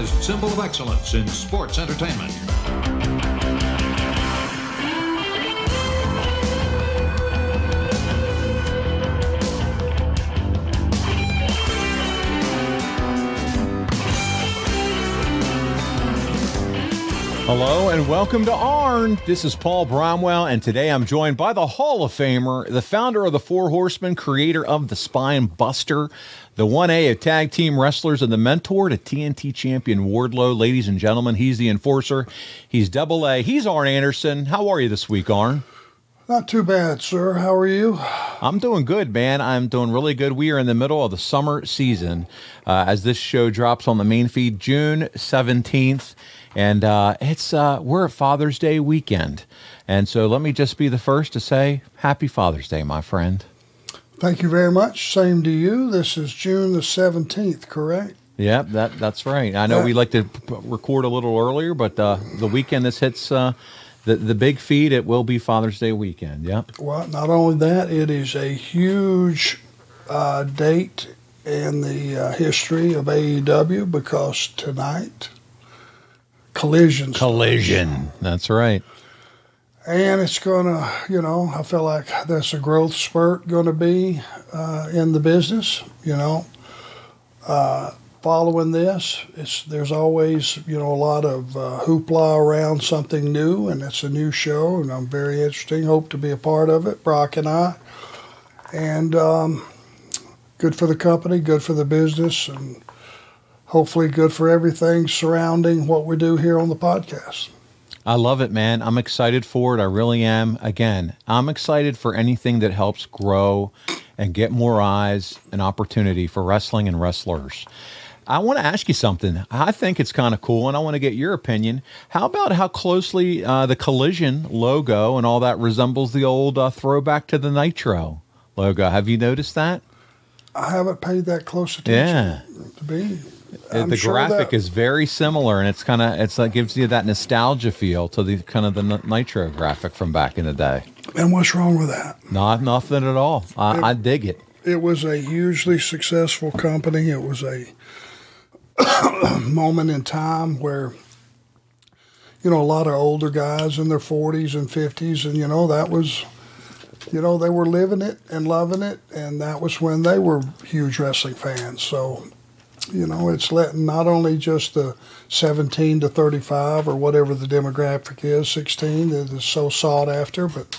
Recognized symbol of excellence in sports entertainment. Hello and welcome to ARN. This is Paul Bromwell, and today I'm joined by the Hall of Famer, the founder of the Four Horsemen, creator of the Spine Buster, the 1A of tag team wrestlers, and the mentor to TNT champion Wardlow. Ladies and gentlemen, he's the enforcer. He's double A. He's Arn Anderson. How are you this week, Arn? Not too bad, sir. How are you? I'm doing good, man. I'm doing really good. We are in the middle of the summer season uh, as this show drops on the main feed June 17th. And uh, it's uh, we're at Father's Day weekend. And so let me just be the first to say Happy Father's Day, my friend. Thank you very much. Same to you. This is June the 17th, correct? Yep, that that's right. I know Yeah. we like to p- p- record a little earlier, but uh, the weekend this hits uh, the the big feed, it will be Father's Day weekend. Yep. Well, not only that, it is a huge uh, date in the uh, history of AEW because tonight, collision. Collision. That's right. And it's going to, you know, I feel like there's a growth spurt going to be uh, in the business, you know. Uh, following this, it's there's always, you know, a lot of uh, hoopla around something new, and it's a new show, and I'm very interesting. Hope to be a part of it, Brock and I. And um, good for the company, good for the business, and hopefully good for everything surrounding what we do here on the podcast. I love it, man. I'm excited for it. I really am. Again, I'm excited for anything that helps grow and get more eyes and opportunity for wrestling and wrestlers. I want to ask you something. I think it's kind of cool, and I want to get your opinion. How about how closely uh, the Collision logo and all that resembles the old uh, throwback to the Nitro logo? Have you noticed that? I haven't paid that close attention Yeah. to be. I'm the sure graphic that- is very similar, and it's kind of it's like gives you that nostalgia feel to the kind of the Nitro graphic from back in the day. And what's wrong with that? Not nothing at all. I, I dig it. It was a hugely successful company. It was a moment in time where, you know, a lot of older guys in their 40s and 50s, and, you know, that was, you know, they were living it and loving it, and that was when they were huge wrestling fans. So, you know, it's letting not only just the 17 to 35 or whatever the demographic is, 16 that is so sought after, but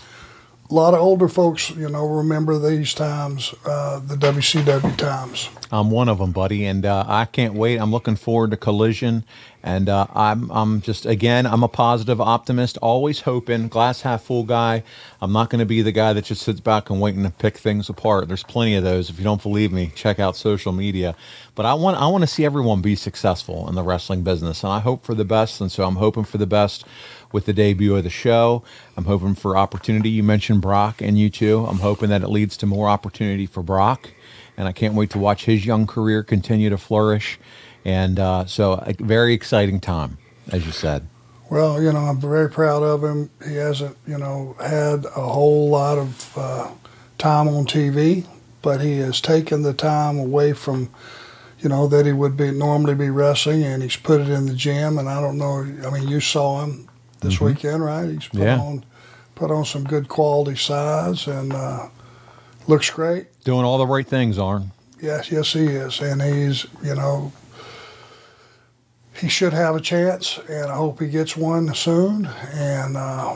a lot of older folks, you know, remember these times, uh, the WCW times. I'm one of them, buddy, and uh, I can't wait. I'm looking forward to Collision, and uh, I'm I'm just again I'm a positive optimist, always hoping, glass half full guy. I'm not going to be the guy that just sits back and waiting to pick things apart. There's plenty of those. If you don't believe me, check out social media. But I want I want to see everyone be successful in the wrestling business, and I hope for the best. And so I'm hoping for the best with the debut of the show. I'm hoping for opportunity. You mentioned Brock and you too. I'm hoping that it leads to more opportunity for Brock and I can't wait to watch his young career continue to flourish. And uh, so, a very exciting time, as you said. Well, you know, I'm very proud of him. He hasn't, you know, had a whole lot of uh, time on TV, but he has taken the time away from, you know, that he would be normally be wrestling, and he's put it in the gym. And I don't know. I mean, you saw him this Mhm. weekend, right? He's put Yeah. on put on some good quality size and uh, looks great. Doing all the right things, Arn. Yes, yes, he is, and he's you know he should have a chance, and I hope he gets one soon. And uh,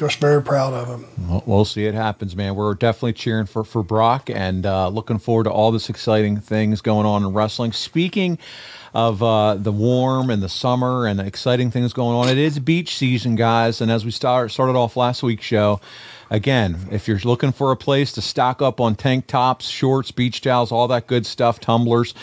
just very proud of him. Well, see it happens, man. We're definitely cheering for for Brock and uh, looking forward to all this exciting things going on in wrestling. Speaking of uh, the warm and the summer and the exciting things going on, it is beach season, guys. And as we start started off last week's show. Again, if you're looking for a place to stock up on tank tops, shorts, beach towels, all that good stuff, tumblers,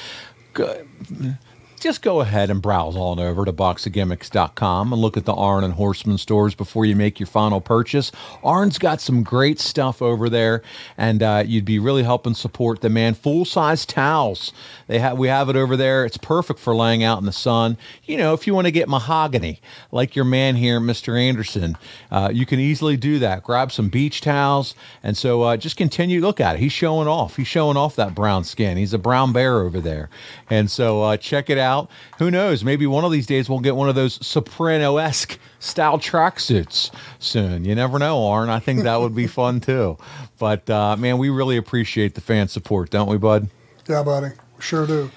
just go ahead and browse on over to boxofgimmicks.com and look at the Arn and Horseman stores before you make your final purchase. Arn's got some great stuff over there, and uh, you'd be really helping support the man. Full size towels, they have we have it over there. It's perfect for laying out in the sun. You know, if you want to get mahogany like your man here, Mr. Anderson, uh, you can easily do that. Grab some beach towels, and so uh, just continue. Look at it. He's showing off. He's showing off that brown skin. He's a brown bear over there, and so uh, check it out out. Who knows? Maybe one of these days we'll get one of those soprano esque style tracksuits soon. You never know, Arn. I think that would be fun too. But uh, man, we really appreciate the fan support, don't we, bud? Yeah, buddy. Sure do.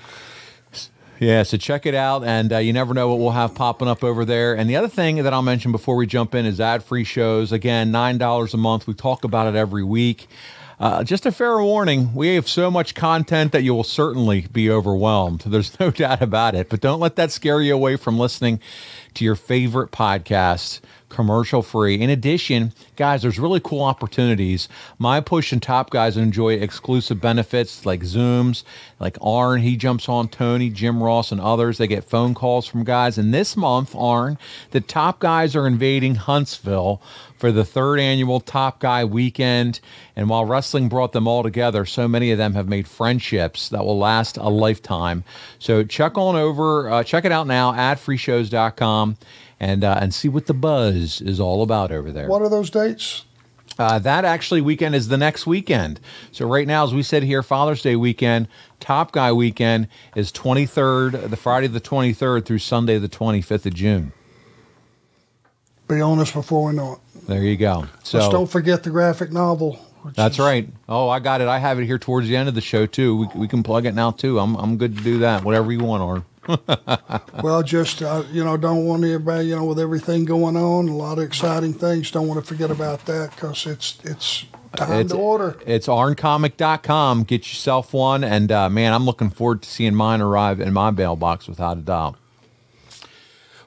Yeah, so check it out, and uh, you never know what we'll have popping up over there. And the other thing that I'll mention before we jump in is ad-free shows. Again, nine dollars a month. We talk about it every week. Uh, just a fair warning we have so much content that you will certainly be overwhelmed. There's no doubt about it. But don't let that scare you away from listening to your favorite podcast commercial free. In addition, guys, there's really cool opportunities. My push and top guys enjoy exclusive benefits like Zooms, like Arn, he jumps on Tony, Jim Ross, and others. They get phone calls from guys. And this month, Arn, the top guys are invading Huntsville for the third annual Top Guy weekend. And while wrestling brought them all together, so many of them have made friendships that will last a lifetime. So check on over, uh, check it out now at freeshows.com and uh, and see what the buzz is all about over there. What are those dates? Uh, that actually weekend is the next weekend. So right now, as we said here, Father's Day weekend, Top Guy weekend is 23rd, the Friday the 23rd through Sunday the 25th of June. Be on us before we know it. There you go. So Just don't forget the graphic novel. That's is, right. Oh, I got it. I have it here towards the end of the show too. We, we can plug it now too. I'm I'm good to do that. Whatever you want, Arn. well, just uh, you know, don't want everybody, you know, with everything going on, a lot of exciting things. Don't want to forget about that because it's it's time it's, to order. It's arncomic.com. Get yourself one, and uh, man, I'm looking forward to seeing mine arrive in my mailbox without a doubt.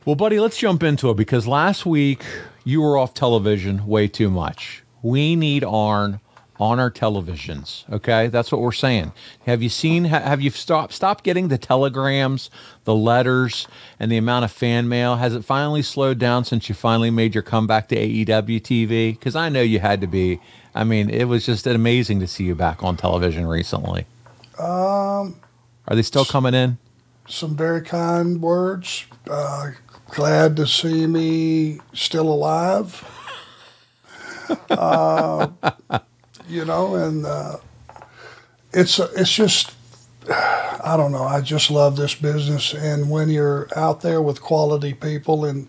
Well, buddy, let's jump into it because last week you were off television way too much. We need Arn on our televisions. Okay, that's what we're saying. Have you seen? Have you stopped stopped getting the telegrams, the letters, and the amount of fan mail? Has it finally slowed down since you finally made your comeback to AEW TV? Because I know you had to be. I mean, it was just amazing to see you back on television recently. Um, are they still coming in? Some very kind words. Uh, glad to see me still alive. uh, you know, and uh, it's it's just I don't know. I just love this business, and when you're out there with quality people, and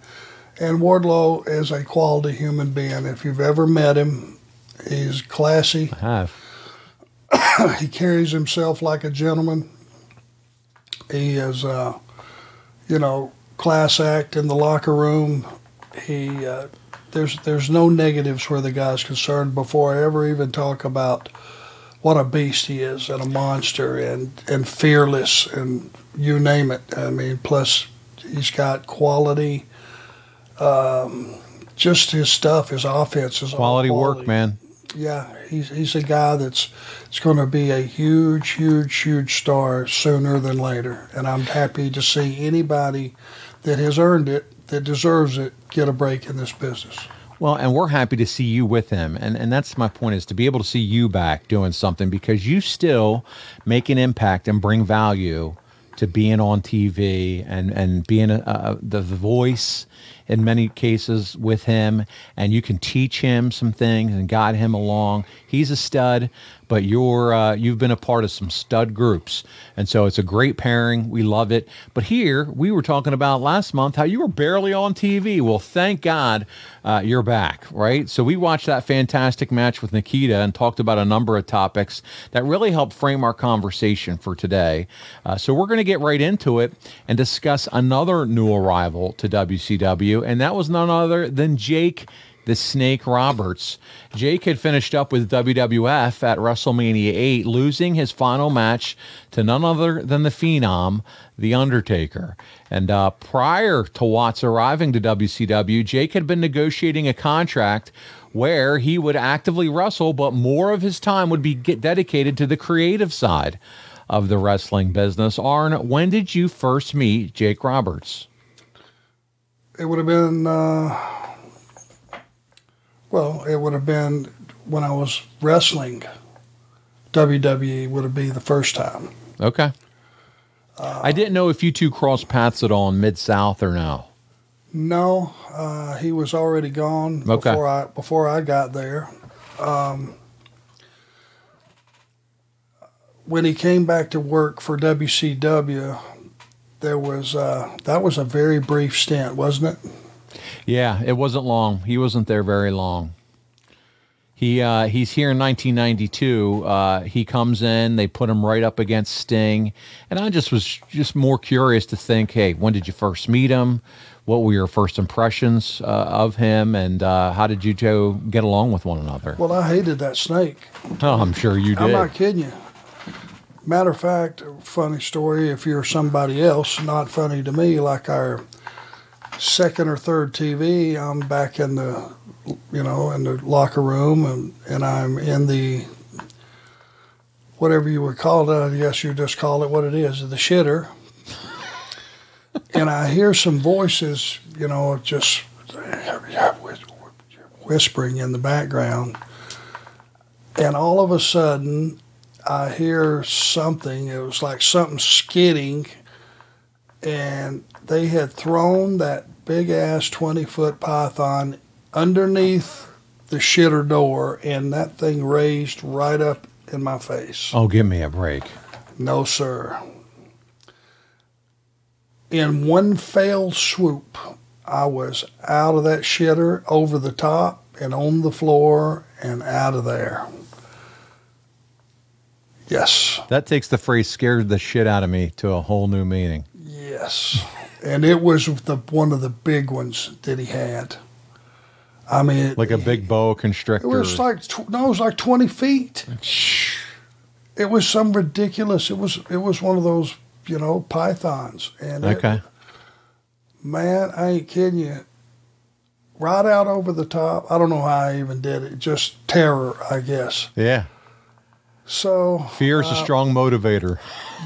and Wardlow is a quality human being. If you've ever met him, he's classy. I have. he carries himself like a gentleman. He is, uh, you know, class act in the locker room. He uh, there's there's no negatives where the guy's concerned before I ever even talk about what a beast he is and a monster and and fearless and you name it. I mean, plus he's got quality. Um, just his stuff, his offense is quality, quality work, man. Yeah, he's he's a guy that's it's going to be a huge, huge, huge star sooner than later, and I'm happy to see anybody that has earned it that deserves it get a break in this business. Well, and we're happy to see you with him. And, and that's my point is to be able to see you back doing something because you still make an impact and bring value to being on TV and, and being a, a, the voice in many cases with him. And you can teach him some things and guide him along. He's a stud but you're uh, you've been a part of some stud groups, and so it's a great pairing. We love it. But here we were talking about last month how you were barely on TV. Well, thank God uh, you're back, right? So we watched that fantastic match with Nikita and talked about a number of topics that really helped frame our conversation for today. Uh, so we're going to get right into it and discuss another new arrival to WCW, and that was none other than Jake the Snake Roberts. Jake had finished up with WWF at WrestleMania 8, losing his final match to none other than the Phenom, The Undertaker. And uh, prior to Watts arriving to WCW, Jake had been negotiating a contract where he would actively wrestle, but more of his time would be dedicated to the creative side of the wrestling business. Arn, when did you first meet Jake Roberts? It would have been, uh, well, it would have been when I was wrestling. WWE would have been the first time. Okay. I didn't know if you two crossed paths at all in Mid South or no. No, uh, he was already gone Okay. before I before I got there. Um, when he came back to work for WCW, there was uh, that was a very brief stint, wasn't it? Yeah, it wasn't long. He wasn't there very long. He uh, he's here in 1992. Uh, he comes in. They put him right up against Sting, and I just was just more curious to think, hey, when did you first meet him? What were your first impressions uh, of him, and uh, how did you two get along with one another? Well, I hated that snake. Oh, I'm sure you did. I'm not kidding you. Matter of fact, funny story. If you're somebody else, not funny to me, like our second or third TV, I'm back in the, you know, in the locker room, and and I'm in the, whatever you would call it. I guess you just call it what it is, the shitter. and I hear some voices, you know, just whispering in the background. And all of a sudden, I hear something. It was like something skidding, and they had thrown that big ass 20 foot python underneath the shitter door, and that thing raised right up in my face. oh, give me a break. No, sir. In one fell swoop, I was out of that shitter, over the top, and on the floor, and out of there. Yes, That takes the phrase "scared the shit out of me" to a whole new meaning. yes. And it was the one of the big ones that he had. I mean, Like a big boa constrictor. It was like no, it was like twenty feet. It was some ridiculous. It was it was one of those you know pythons, and it- okay. Man, I ain't kidding you. Right out over the top. I don't know how I even did it. Just terror, I guess. Yeah. So, Fear is a strong motivator.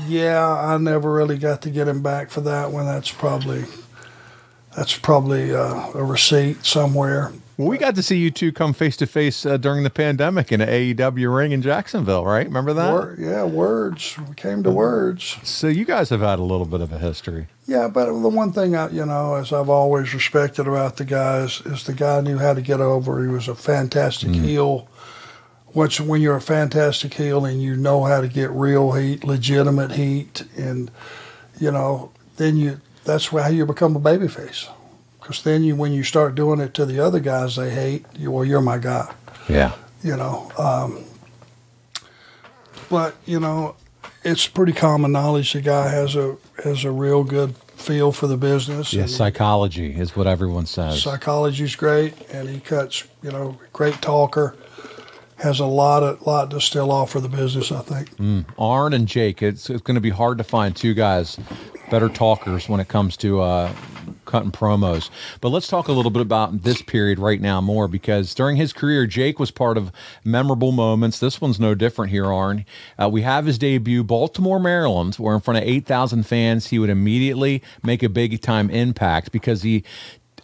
yeah, I never really got to get him back for that one. That's probably that's probably uh, a receipt somewhere. Well, we got to see you two come face to face uh, during the pandemic in an AEW ring in Jacksonville, right? Remember that? Wor- yeah, words. We came to words. So you guys have had a little bit of a history. Yeah, but the one thing I, you know, as I've always respected about the guys is the guy knew how to get over. He was a fantastic heel. Once when you're a fantastic heel and you know how to get real heat, legitimate heat, and you know, then you that's how you become a babyface. Because then you, when you start doing it to the other guys they hate, you well, you're my guy Yeah. you know. Um, but you know, it's pretty common knowledge the guy has a has a real good feel for the business. Yeah, psychology is what everyone says. psychology's great, and he cuts. You know, great talker. Has a lot of lot to still offer the business. I think. Arn and Jake, it's, it's going to be hard to find two guys better talkers when it comes to uh, cutting promos. But let's talk a little bit about this period right now more because during his career, Jake was part of memorable moments. This one's no different here, Arn. Uh, we have his debut, Baltimore, Maryland, where in front of 8,000 fans, he would immediately make a big time impact because he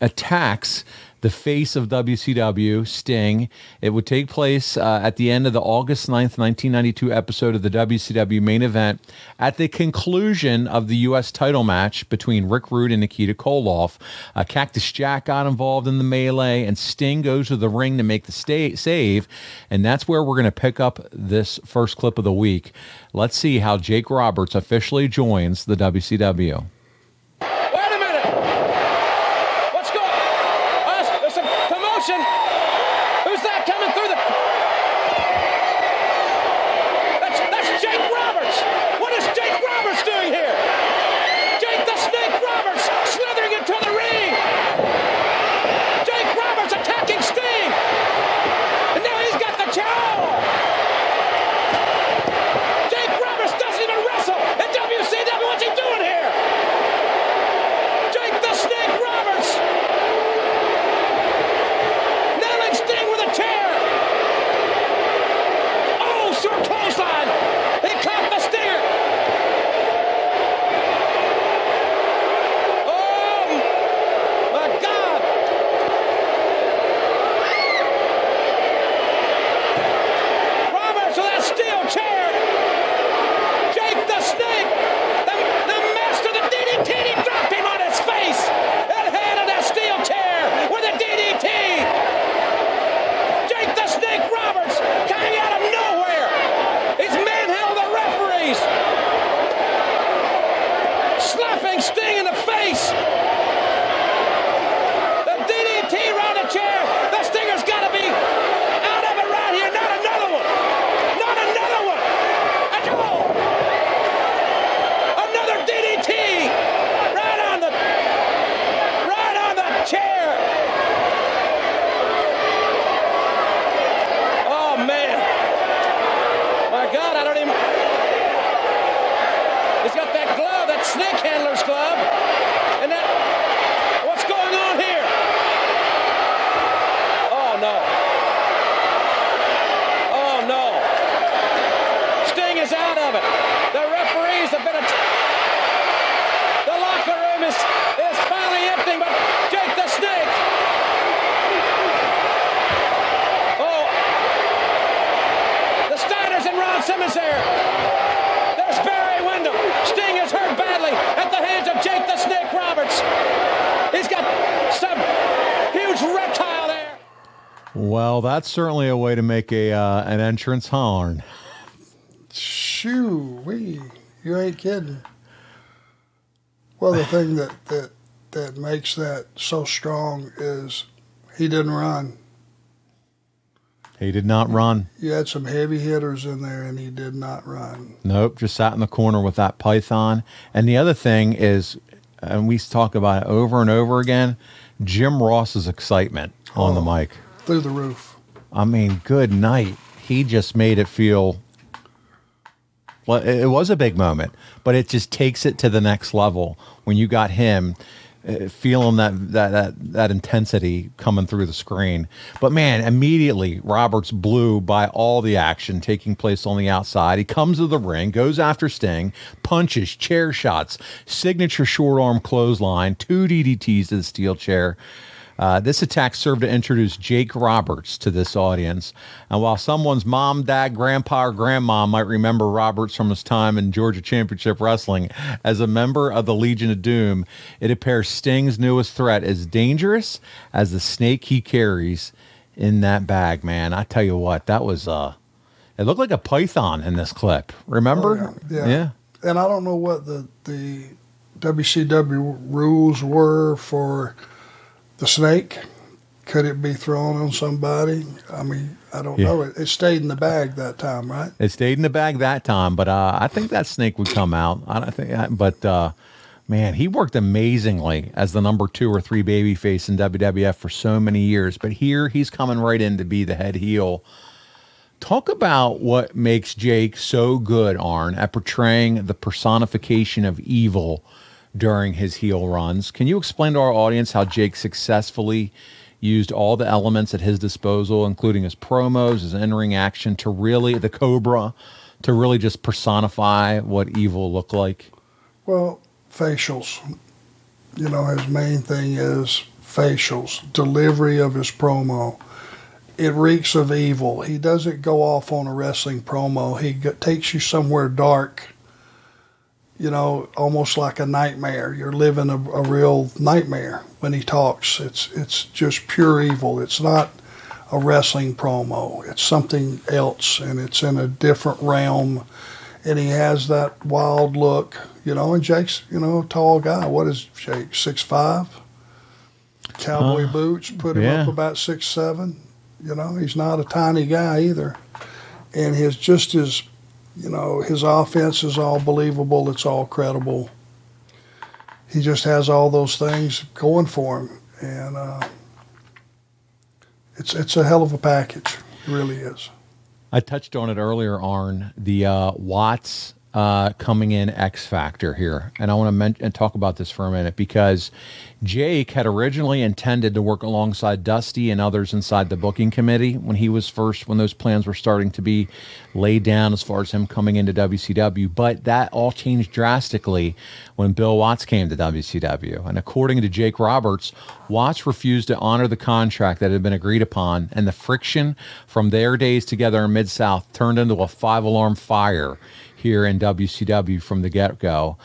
attacks the face of WCW, Sting. It would take place uh, at the end of the August 9th, 1992 episode of the WCW main event at the conclusion of the U.S. title match between Rick Rude and Nikita Koloff. Uh, Cactus Jack got involved in the melee, and Sting goes to the ring to make the save. And that's where we're going to pick up this first clip of the week. Let's see how Jake Roberts officially joins the WCW. Well, that's certainly a way to make a uh, an entrance Arn. Shoo wee, you ain't kidding. Well, the thing that, that that makes that so strong is he didn't run. He did not run. You had some heavy hitters in there, and he did not run. Nope, just sat in the corner with that python. And the other thing is, and we talk about it over and over again, Jim Ross's excitement on the mic. Through the roof. I mean, good night. He just made it feel. Well, it was a big moment, but it just takes it to the next level when you got him uh, feeling that, that that that intensity coming through the screen. But man, immediately Roberts blew by all the action taking place on the outside. He comes to the ring, goes after Sting, punches, chair shots, signature short arm clothesline, two DDTs to the steel chair. Uh, this attack served to introduce Jake Roberts to this audience. And while someone's mom, dad, grandpa, or grandma might remember Roberts from his time in Georgia Championship Wrestling as a member of the Legion of Doom, it appears Sting's newest threat is dangerous as the snake he carries in that bag, man. I tell you what, that was, uh, it looked like a python in this clip. Remember? Oh, yeah. yeah. And I don't know what the, the WCW rules were for the snake. Could it be thrown on somebody? I mean, I don't Yeah. know. It, it stayed in the bag that time, right? It stayed in the bag that time, but uh, I think that snake would come out. I don't think, but uh, man, he worked amazingly as the number two or three baby face in WWF for so many years. But here he's coming right in to be the head heel. Talk about what makes Jake so good, Arn, at portraying the personification of evil during his heel runs. Can you explain to our audience how Jake successfully used all the elements at his disposal, including his promos, his in-ring action, to really the Cobra, to really just personify what evil looked like? Well, facials. You know, his main thing is facials, delivery of his promo. It reeks of evil. He doesn't go off on a wrestling promo. He takes you somewhere dark, you know, almost like a nightmare. You're living a, a real nightmare when he talks. It's it's just pure evil. It's not a wrestling promo. It's something else, and it's in a different realm. And he has that wild look, you know. And Jake's, you know, a tall guy. What is Jake? Six five. Cowboy Uh, boots put him yeah. up about six seven. You know, he's not a tiny guy either. And his just his, you know, his offense is all believable. It's all credible. He just has all those things going for him, and uh, it's it's a hell of a package. It really is. I touched on it earlier, Arn. The uh, Watts uh, coming in X Factor here, and I want to men- and talk about this for a minute because Jake had originally intended to work alongside Dusty and others inside the booking committee when he was first when those plans were starting to be laid down as far as him coming into WCW. But that all changed drastically when Bill Watts came to WCW, and according to Jake Roberts, Watts refused to honor the contract that had been agreed upon, and the friction from their days together in Mid South turned into a five alarm fire here in WCW from the get go.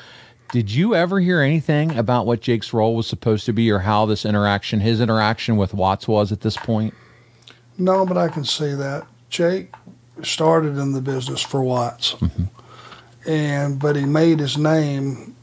Did you ever hear anything about what Jake's role was supposed to be or how this interaction, his interaction with Watts was at this point? No, but I can see that. Jake started in the business for Watts, mm-hmm. and but he made his name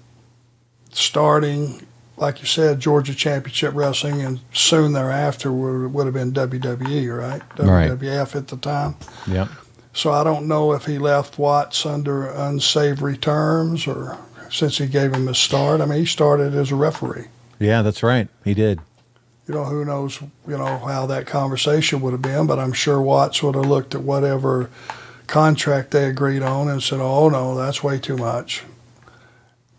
starting, like you said, Georgia Championship Wrestling, and soon thereafter would, would have been WWE, right? Right. WWF at the time. Yep. So I don't know if he left Watts under unsavory terms or since he gave him his start. I mean, he started as a referee. Yeah, that's right. He did. You know, who knows, you know, how that conversation would have been, but I'm sure Watts would have looked at whatever contract they agreed on and said, oh, no, that's way too much.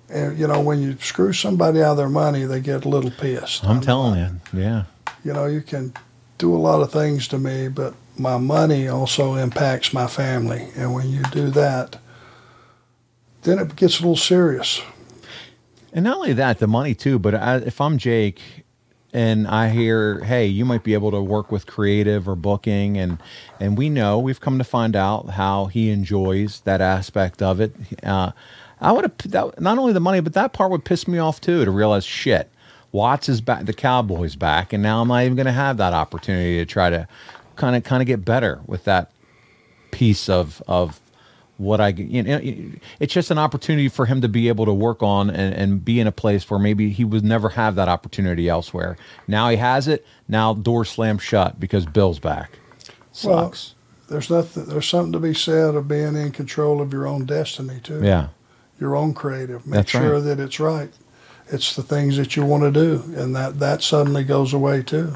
And, you know, when you screw somebody out of their money, they get a little pissed. I'm telling you. Yeah. You know, you can do a lot of things to me, but my money also impacts my family. And when you do that, then it gets a little serious. And not only that, the money too. But I, if I'm Jake, and I hear, hey, you might be able to work with creative or booking, and and we know we've come to find out how he enjoys that aspect of it. Uh, I would have not only the money, but that part would piss me off too. To realize, shit, Watts is back, the Cowboys back, and now I'm not even going to have that opportunity to try to kind of kind of get better with that piece of of what I you know it's just an opportunity for him to be able to work on and, and be in a place where maybe he would never have that opportunity elsewhere. Now he has it. Now door slammed shut because Bill's back. Well, Sucks. there's nothing. There's something to be said of being in control of your own destiny too. yeah. Your own creative. Make That's sure right. that it's right. It's the things that you want to do, and that that suddenly goes away too.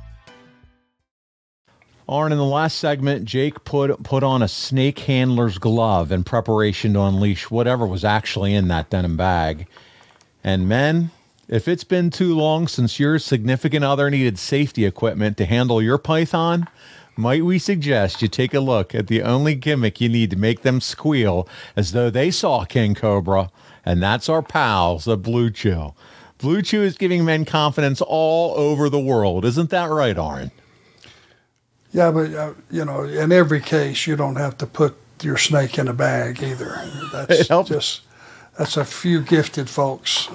Arn, in the last segment, Jake put put on a snake handler's glove in preparation to unleash whatever was actually in that denim bag. And men, if it's been too long since your significant other needed safety equipment to handle your python, might we suggest you take a look at the only gimmick you need to make them squeal as though they saw King Cobra, and that's our pals at Blue Chew. Blue Chew is giving men confidence all over the world. Isn't that right, Arn? Yeah, but uh, you know, in every case, you don't have to put your snake in a bag either. That's just that's a few gifted folks.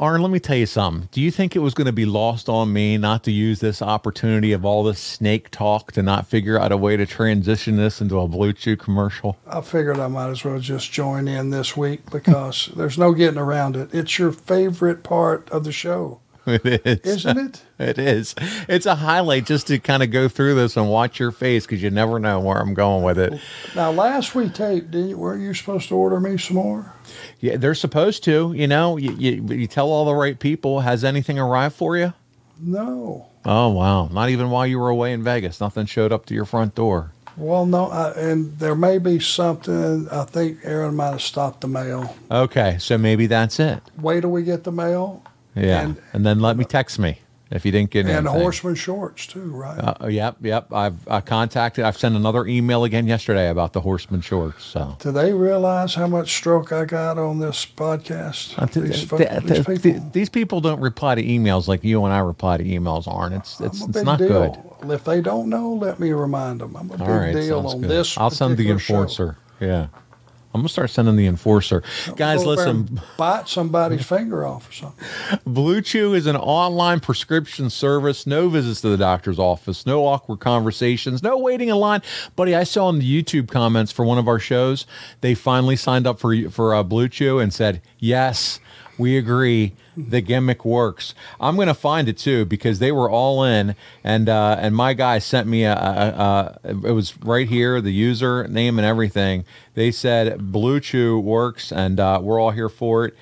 Arn, let me tell you something. Do you think it was going to be lost on me not to use this opportunity of all this snake talk to not figure out a way to transition this into a Blue Chew commercial? I figured I might as well just join in this week because there's no getting around it. It's your favorite part of the show, It is. isn't it? It is. It's a highlight just to kind of go through this and watch your face because you never know where I'm going with it. Now, last we taped, didn't you, weren't you supposed to order me some more? Yeah, they're supposed to. You know, you, you, you tell all the right people. Has anything arrived for you? No. Oh wow! Not even while you were away in Vegas. Nothing showed up to your front door. Well, no, I, and there may be something. I think Aaron might have stopped the mail. Okay, so maybe that's it. Wait till we get the mail. Yeah, and, And, then let me text me if you didn't get it. and anything. horseman shorts too, right? Uh, yep, yep. I've uh, contacted. I've sent another email again yesterday about the horseman shorts. So Do they realize how much stroke I got on this podcast? Uh, th- These, th- these th- people. these people don't reply to emails like you and I reply to emails, Aren't It's it's, it's not deal. good. If they don't know, let me remind them. I'm a big All right, deal on good. this. I'll send the particular show. enforcer. Yeah, I'm gonna start sending the enforcer. Guys, listen. bite somebody's finger off or something. Blue Chew is an online prescription service. No visits to the doctor's office, no awkward conversations, no waiting in line. Buddy, I saw in the YouTube comments for one of our shows, they finally signed up for for uh, Blue Chew and said, "Yes, we agree. The gimmick works." I'm to find it too because they were all in, and uh, and my guy sent me a, a, a it was right here, the user name and everything. They said Blue Chew works, and uh, we're all here for it.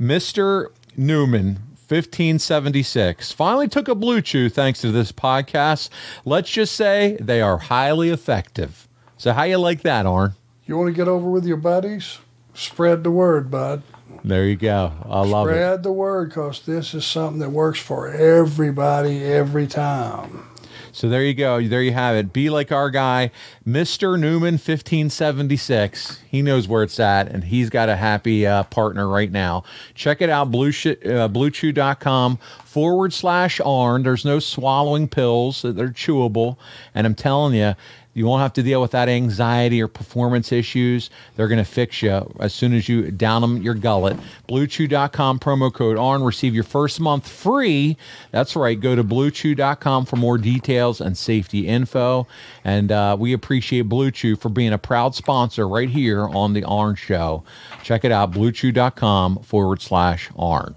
Mr. Newman, 1576, finally took a blue chew thanks to this podcast. Let's just say they are highly effective. So how you like that, Arn? You want to get over with your buddies? Spread the word, bud. There you go. I love it. Spread the word because this is something that works for everybody every time. So there you go. There you have it. Be like our guy, Mr. Newman 1576. He knows where it's at, and he's got a happy uh, partner right now. Check it out, blue sh- uh, bluechew.com forward slash ARN. There's no swallowing pills, they're chewable. And I'm telling you, you won't have to deal with that anxiety or performance issues. They're going to fix you as soon as you down them your gullet. BlueChew.com promo code ARN. Receive your first month free. That's right. Go to BlueChew.com for more details and safety info. And uh, we appreciate Blue Chew for being a proud sponsor right here on the ARN Show. Check it out. BlueChew.com forward slash ARN.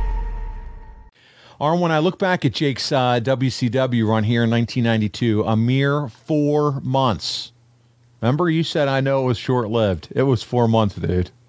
Arn, when I look back at Jake's uh, WCW run here in 1992, a mere four months. Remember, you said I know it was short lived. It was four months, dude.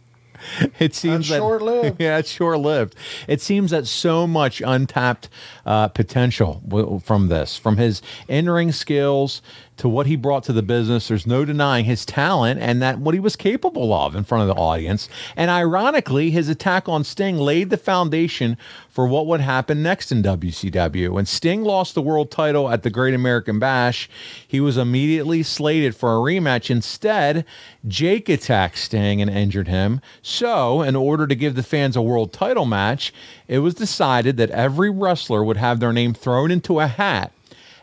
It seems that short-lived. Yeah, it's short lived. It seems that so much untapped uh, potential w- from this, from his in-ring skills to what he brought to the business. There's no denying his talent and that what he was capable of in front of the audience. And ironically, his attack on Sting laid the foundation for what would happen next in WCW. When Sting lost the world title at the Great American Bash, he was immediately slated for a rematch. Instead, Jake attacked Sting and injured him. So, in order to give the fans a world title match, it was decided that every wrestler would have their name thrown into a hat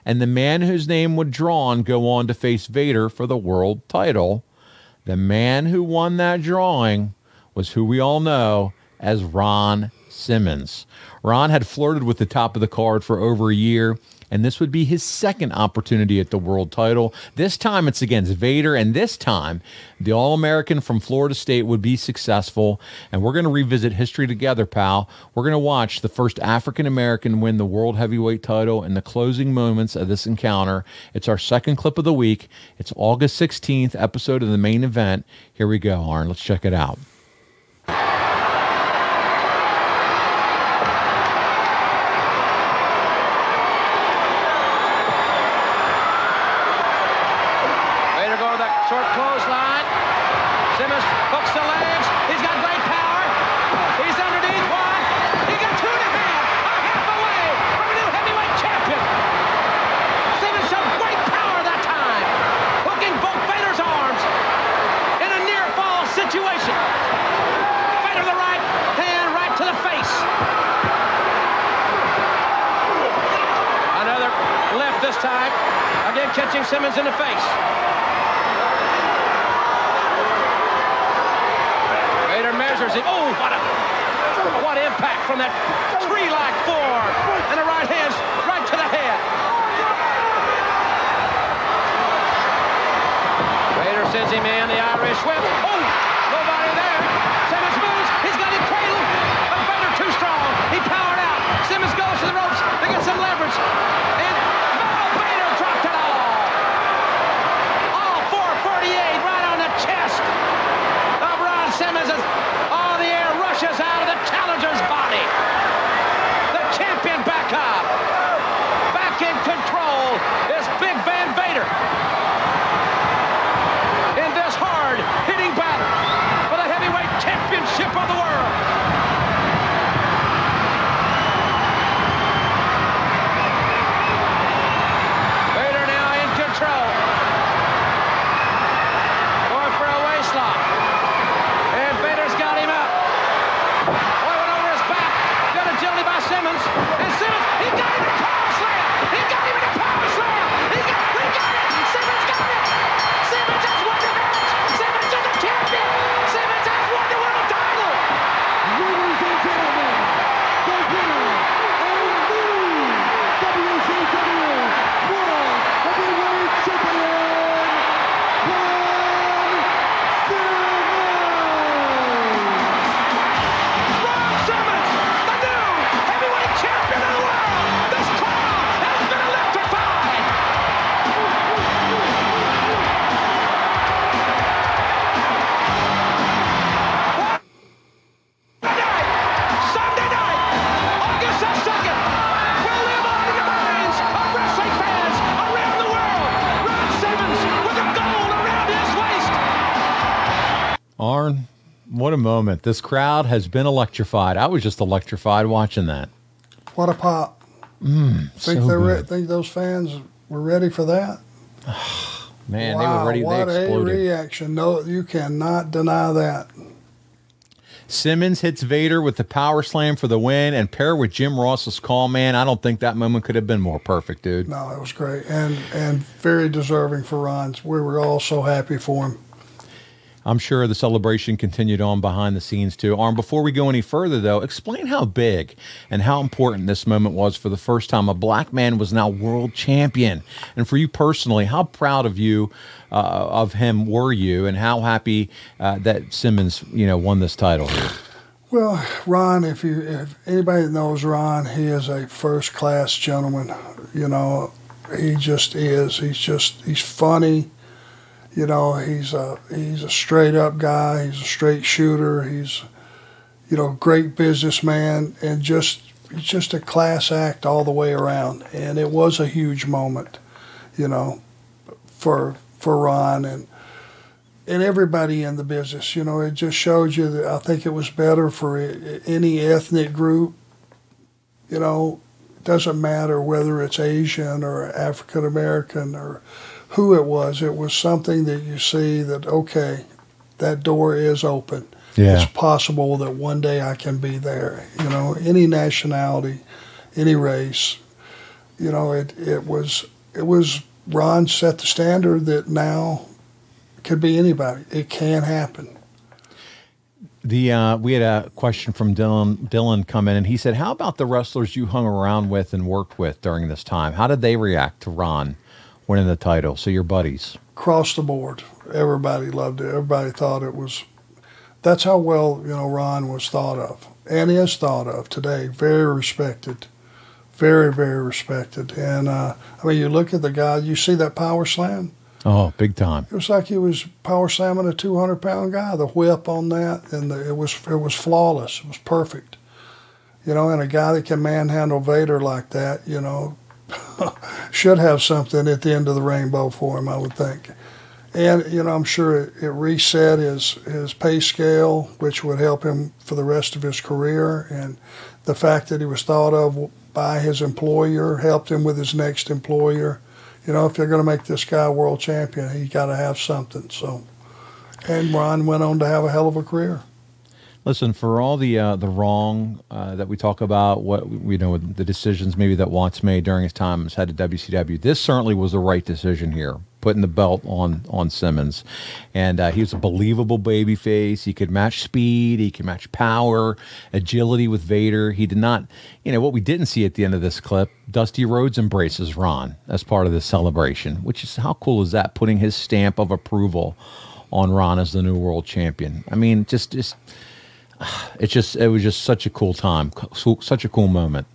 and the man whose name would drawn go on to face Vader for the world title. The man who won that drawing was who we all know as Ron Simmons. Ron had flirted with the top of the card for over a year, and this would be his second opportunity at the world title. This time it's against Vader, and this time the All American from Florida State would be successful. And we're going to revisit history together, pal. We're going to watch the first African American win the World Heavyweight title in the closing moments of this encounter. It's our second clip of the week. It's August 16th episode of the main event. Here we go, Arn. Let's check it out. Simmons hooks the legs. He's got great power. He's underneath one. He got two and a half. A half away from a new heavyweight champion. Simmons showed great power that time. Hooking both Vader's arms in a near fall situation. Vader the right hand right to the face. Another left this time. Again catching Simmons in the face. Vader measures him. Oh, what a what impact from that tree-like form. And the right hand's right to the head. Vader sends him in the Irish whip. What a moment. This crowd has been electrified. I was just electrified watching that. What a pop! Mm, Think so they re- think those fans were ready for that? Man, wow, they were ready. They What a reaction! No, you cannot deny that. Simmons hits Vader with the power slam for the win and pair with Jim Ross's call, man. I don't think that moment could have been more perfect, dude. No, it was great and and very deserving for Ron. We were all so happy for him. I'm sure the celebration continued on behind the scenes too. Arn, before we go any further though, explain how big and how important this moment was for the first time a black man was now world champion. And for you personally, how proud of you, uh, of him were you, and how happy uh, that Simmons, you know, won this title? Well, Ron, if you if anybody knows Ron, he is a first class gentleman. You know, he just is. He's just he's funny. You know, he's a he's a straight up guy. He's a straight shooter. He's you know great businessman and just he's just a class act all the way around. And it was a huge moment, you know, for for Ron and and everybody in the business. You know, it just showed you that I think it was better for any ethnic group. You know, it doesn't matter whether it's Asian or African American or who it was. It was something that you see that okay, that door is open. Yeah. It's possible that one day I can be there. You know, any nationality, any race. You know, it it was it was Ron set the standard that now could be anybody. It can happen. The uh, we had a question from Dylan Dylan come in and he said, "How about the wrestlers you hung around with and worked with during this time? How did they react to Ron winning the title? So your buddies." Across the board, everybody loved it. Everybody thought it was. That's how well you know Ron was thought of and is thought of today. Very respected, very very respected. And uh, I mean, you look at the guy. You see that power slam. Oh, big time. It was like he was power slamming a 200 pound guy. The whip on that, and the, it was it was flawless. It was perfect. You know, and a guy that can manhandle Vader like that, you know, should have something at the end of the rainbow for him, I would think. And you know, I'm sure it, it reset his his pay scale, which would help him for the rest of his career. And the fact that he was thought of by his employer helped him with his next employer you know, if you're going to make this guy world champion, he got to have something. So, and Ron went on to have a hell of a career. Listen, for all the uh, the wrong uh, that we talk about, what you know, the decisions maybe that Watts made during his time as head of WCW, this certainly was the right decision here, putting the belt on on Simmons, and uh, he was a believable baby face. He could match speed, he could match power, agility with Vader. He did not, you know, what we didn't see at the end of this clip. Dusty Rhodes embraces Ron as part of the celebration, which is how cool is that? Putting his stamp of approval on Ron as the new world champion. I mean, just just it's just it was just such a cool time, such a cool moment.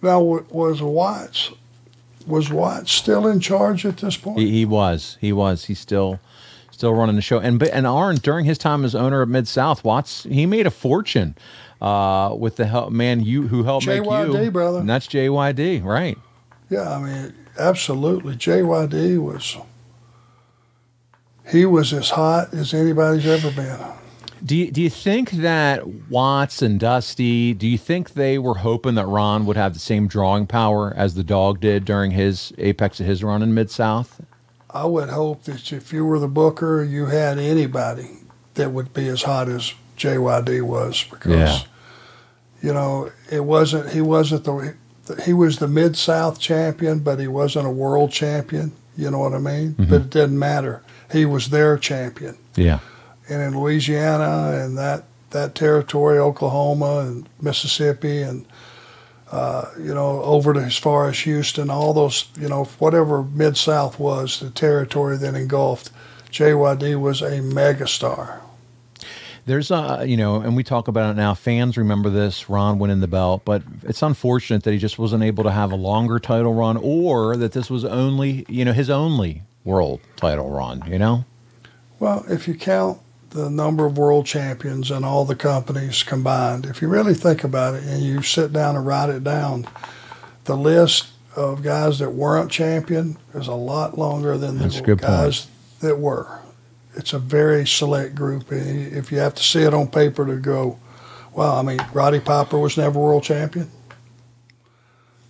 Now, was Watts was Watts still in charge at this point? He, he was, he was, he's still still running the show. And but and Arn during his time as owner of Mid South, Watts he made a fortune uh, with the help man you who helped make you, brother. and that's JYD, right? Yeah, I mean, absolutely. JYD was he was as hot as anybody's ever been. Do you, do you think that Watts and Dusty, do you think they were hoping that Ron would have the same drawing power as the dog did during his apex of his run in Mid South? I would hope that if you were the booker, you had anybody that would be as hot as JYD was because Yeah. you know it wasn't he wasn't the he was the mid South champion, but he wasn't a world champion. You know what I mean? Mhm. But it didn't matter. He was their champion, Yeah. And in Louisiana and that that territory, Oklahoma and Mississippi and. Uh, you know, over to as far as Houston, all those, you know, whatever Mid South was, the territory that engulfed, JYD was a megastar. There's a, you know, and we talk about it now. Fans remember this. Ron winning the belt, but it's unfortunate that he just wasn't able to have a longer title run, or that this was only, you know, his only world title run. You know, Well, if you count the number of world champions and all the companies combined, if you really think about it and you sit down and write it down, the list of guys that weren't champion is a lot longer than That's the good point. guys that were. It's a very select group. And If you have to see it on paper to go, well, I mean, Roddy Piper was never world champion.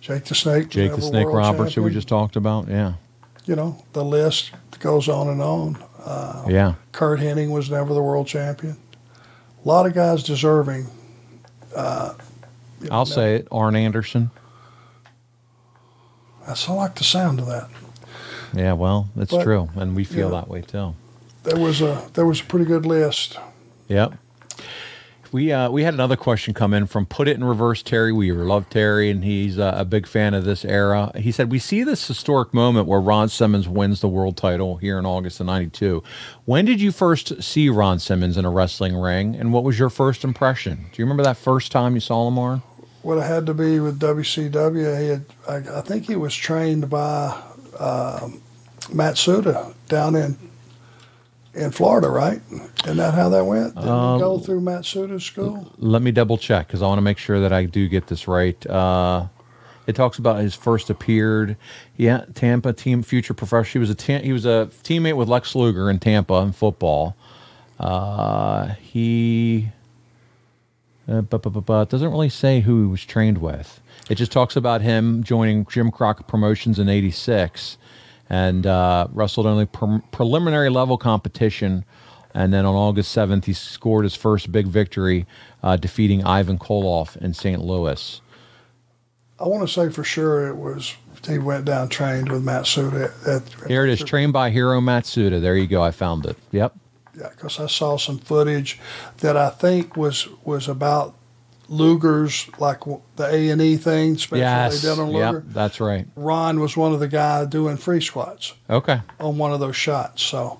Jake the Snake. Jake the Snake Roberts, who we just talked about. Yeah, You know, the list goes on and on. Uh, yeah. Curt Hennig was never the world champion. A lot of guys deserving. Uh, I'll say it. Arn Anderson. I like the sound of that. Yeah, well, that's But, true, and we feel yeah. that way too. There was a there was a pretty good list. Yep. We uh, we had another question come in from Put It in Reverse Terry Weaver. Love Terry, and he's uh, a big fan of this era. He said, We see this historic moment where Ron Simmons wins the world title here in August of 92. When did you first see Ron Simmons in a wrestling ring, and what was your first impression? Do you remember that first time you saw Lamar? Would have had to be with WCW. He had, I, I think he was trained by um, Matsuda down in in Florida, right? Isn't that how that went? Did Um, go through Matsuda's school? Let me double check because I want to make sure that I do get this right. Uh, it talks about his first appeared, yeah, Tampa team future professional. He was a ta- he was a teammate with Lex Luger in Tampa in football. Uh, he uh, but, but, but, but doesn't really say who he was trained with. It just talks about him joining Jim Crockett Promotions in '86 and uh, wrestled only pre- preliminary level competition. And then on August 7th, he scored his first big victory, uh, defeating Ivan Koloff in St. Louis. I want to say for sure it was he went down trained with Matsuda. At, Here it is, trained by Hiro Matsuda. There you go. I found it. Yep. Yeah, because I saw some footage that I think was was about Luger's like the A and E thing, special Yes. they did on Luger. Yep. That's right. Ron was one of the guys doing free squats Okay. on one of those shots. So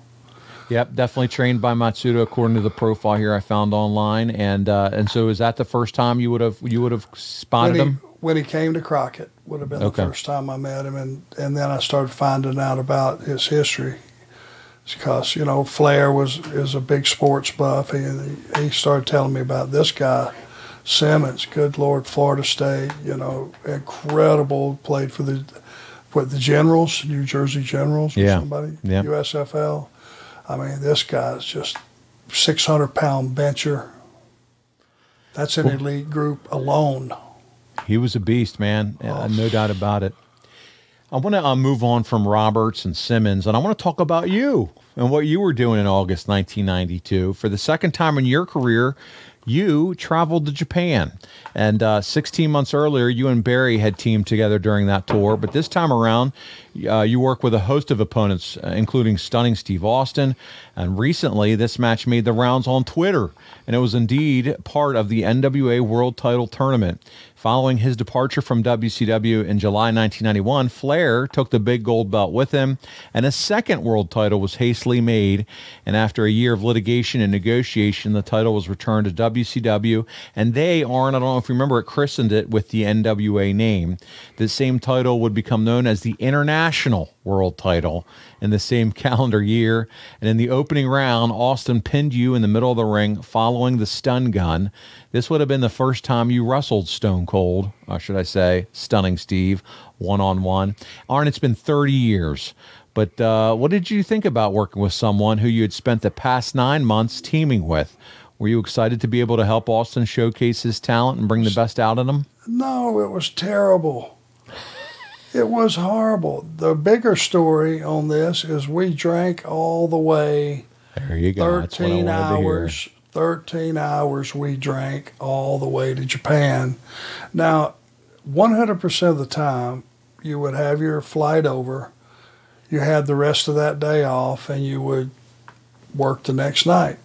Yep, definitely trained by Matsuda according to the profile here I found online. And uh, and so is that the first time you would have you would have spotted when he, him? when he came to Crockett would have been Okay. the first time I met him, and and then I started finding out about his history. Because you know Flair was is a big sports buff, and he, he started telling me about this guy, Simmons. Good Lord, Florida State, you know, incredible. Played for the what the Generals, New Jersey Generals, or Yeah. somebody, Yeah. USFL. I mean, this guy's just six hundred pound bencher. That's an elite group alone. He was a beast, man. Uh, no doubt about it. I want to uh, move on from Roberts and Simmons, and I want to talk about you and what you were doing in August 1992. For the second time in your career, you traveled to Japan. And uh, 16 months earlier, you and Barry had teamed together during that tour. But this time around, uh, you work with a host of opponents, uh, including stunning Steve Austin. And recently, this match made the rounds on Twitter. And it was indeed part of the NWA World Title Tournament. Following his departure from WCW in July 1991, Flair took the big gold belt with him, and a second world title was hastily made. And after a year of litigation and negotiation, the title was returned to WCW, and they, Arn, I don't know if you remember it, christened it with the NWA name. The same title would become known as the International World Title in the same calendar year. And in the opening round, Austin pinned you in the middle of the ring following the stun gun. This would have been the first time you wrestled Stone Cold, or should I say, Stunning Steve, one on one. Arn, it's been 30 years. But uh, what did you think about working with someone who you had spent the past nine months teaming with? Were you excited to be able to help Austin showcase his talent and bring the best out of him? No, it was terrible. It was horrible. The bigger story on this is we drank all the way There you go. That's what I 13 wanted to hear. hours. 13 hours we drank all the way to Japan. Now, 100% of the time, you would have your flight over, you had the rest of that day off, and you would work the next night.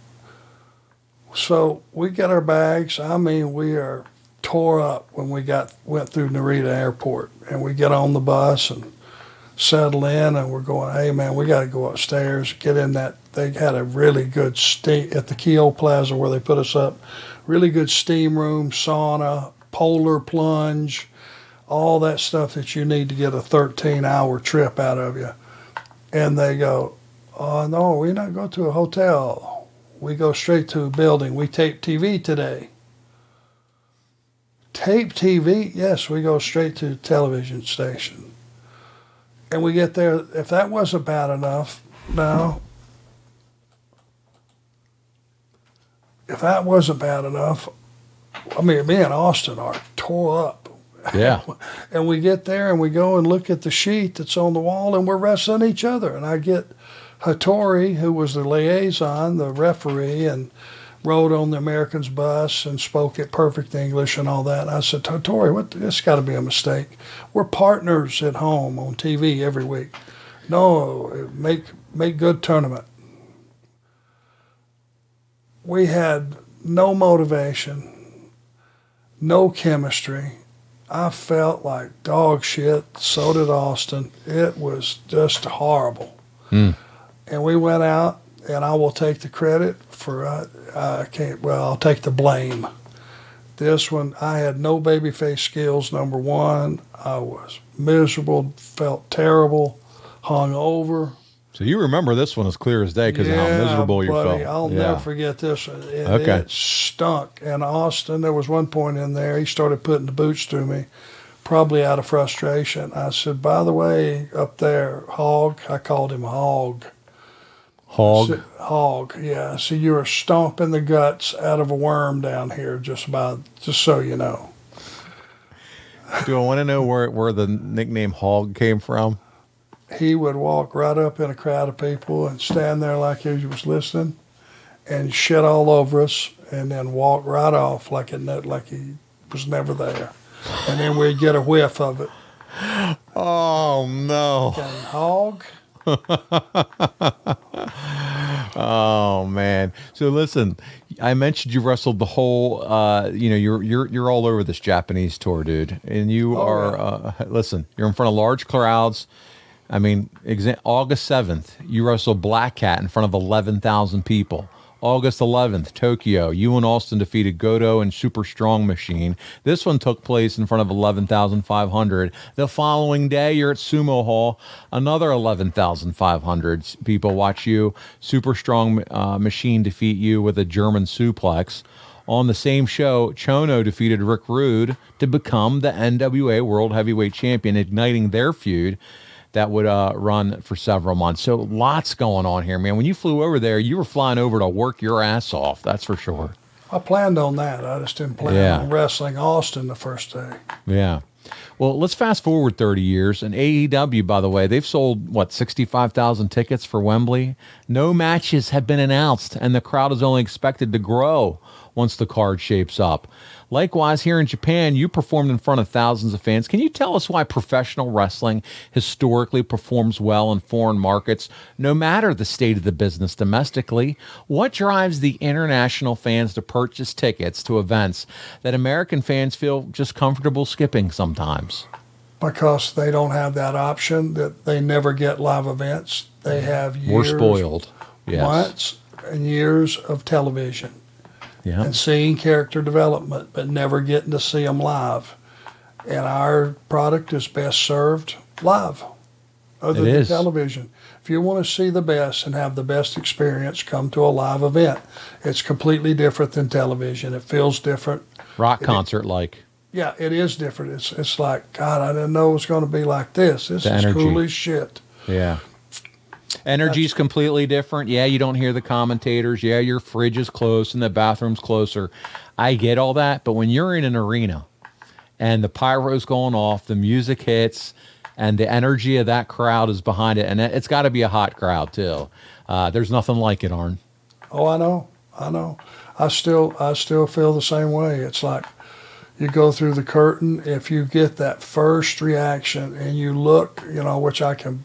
So we get our bags. I mean, we are tore up when we got went through Narita Airport, and we get on the bus and settle in, and we're going. Hey, man, we got to go upstairs, get in that. They had a really good steam at the Keio Plaza where they put us up. Really good steam room, sauna, polar plunge, all that stuff that you need to get a 13-hour trip out of you. And they go, "Oh no, we're not go to a hotel. We go straight to a building. We tape TV today." Tape TV? Yes, we go straight to television station. And we get there. If that wasn't bad enough, now, if that wasn't bad enough, I mean, me and Austin are tore up. Yeah. And we get there and we go and look at the sheet that's on the wall and we're wrestling each other. And I get Hattori, who was the liaison, the referee, and rode on the Americans bus and spoke it perfect English and all that. I said, Hattori, what, this got to be a mistake. We're partners at home on TV every week. No, make make good tournament. We had no motivation, no chemistry. I felt like dog shit. So did Austin. It was just horrible. Mm. And we went out, and I will take the credit for. Uh, I can't. Well, I'll take the blame. This one, I had no babyface skills. Number one, I was miserable, felt terrible, hung over. So you remember this one as clear as day because of how miserable you buddy, felt. I'll Yeah. never forget this. It, Okay. it stunk. And Austin, there was one point in there, he started putting the boots through me, probably out of frustration. I said, by the way, up there, Hog, I called him Hog. Hog. said, hog, yeah. So you were stomping the guts out of a worm down here, just about, just so you know. Do I want to know where where the nickname Hog came from? he would walk right up in a crowd of people and stand there like he was listening and shit all over us and then walk right off like it like he was never there. And then we'd get a whiff of it. Oh no. And hog. Oh man. So listen, I mentioned you wrestled the whole uh you know, you're you're you're all over this Japanese tour, dude. And you Oh, are uh listen, you're in front of large crowds. I mean, exa- August 7th, you wrestled Black Cat in front of 11,000 people. August 11th, Tokyo, you and Austin defeated Godo and Super Strong Machine. This one took place in front of 11,500. The following day, you're at Sumo Hall. Another 11,500 people watch you. Super Strong uh, Machine defeat you with a German suplex. On the same show, Chono defeated Rick Rude to become the NWA World Heavyweight Champion, igniting their feud that would uh, run for several months. So lots going on here, man. When you flew over there, you were flying over to work your ass off. That's for sure. I planned on that. I just didn't plan Yeah. on wrestling Austin the first day. Yeah. Well, let's fast forward 30 years. And AEW, by the way, they've sold, what, 65,000 tickets for Wembley? No matches have been announced, and the crowd is only expected to grow once the card shapes up. Likewise, here in Japan, you performed in front of thousands of fans. Can you tell us why professional wrestling historically performs well in foreign markets, no matter the state of the business domestically? What drives the international fans to purchase tickets to events that American fans feel just comfortable skipping sometimes? Because they don't have that option, that they never get live events. They mm-hmm. have years, We're spoiled. Yes. months, and years of television. Yeah. and seeing character development, but never getting to see them live. And our product is best served live, other It than is. television. If you want to see the best and have the best experience, come to a live event. It's completely different than television. It feels different. Rock concert like. Yeah, it is different. It's it's like God, I didn't know it was going to be like this. This The is energy. cool as shit. Yeah. Energy's completely different. Yeah, you don't hear the commentators. Yeah, your fridge is close and the bathroom's closer. I get all that, but when you're in an arena and the pyro's going off, the music hits, and the energy of that crowd is behind it, and it- it's got to be a hot crowd too. Uh, there's nothing like it, Arn. Oh, I know, I know. I still, I still feel the same way. It's like you go through the curtain. If you get that first reaction and you look, you know, which I can,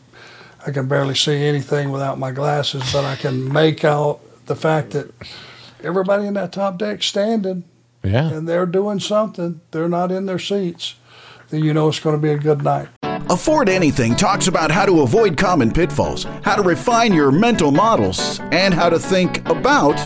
I can barely see anything without my glasses, but I can make out the fact that everybody in that top deck standing Yeah. and they're doing something. They're not in their seats. Then you know it's going to be a good night. Afford Anything talks about how to avoid common pitfalls, how to refine your mental models, and how to think about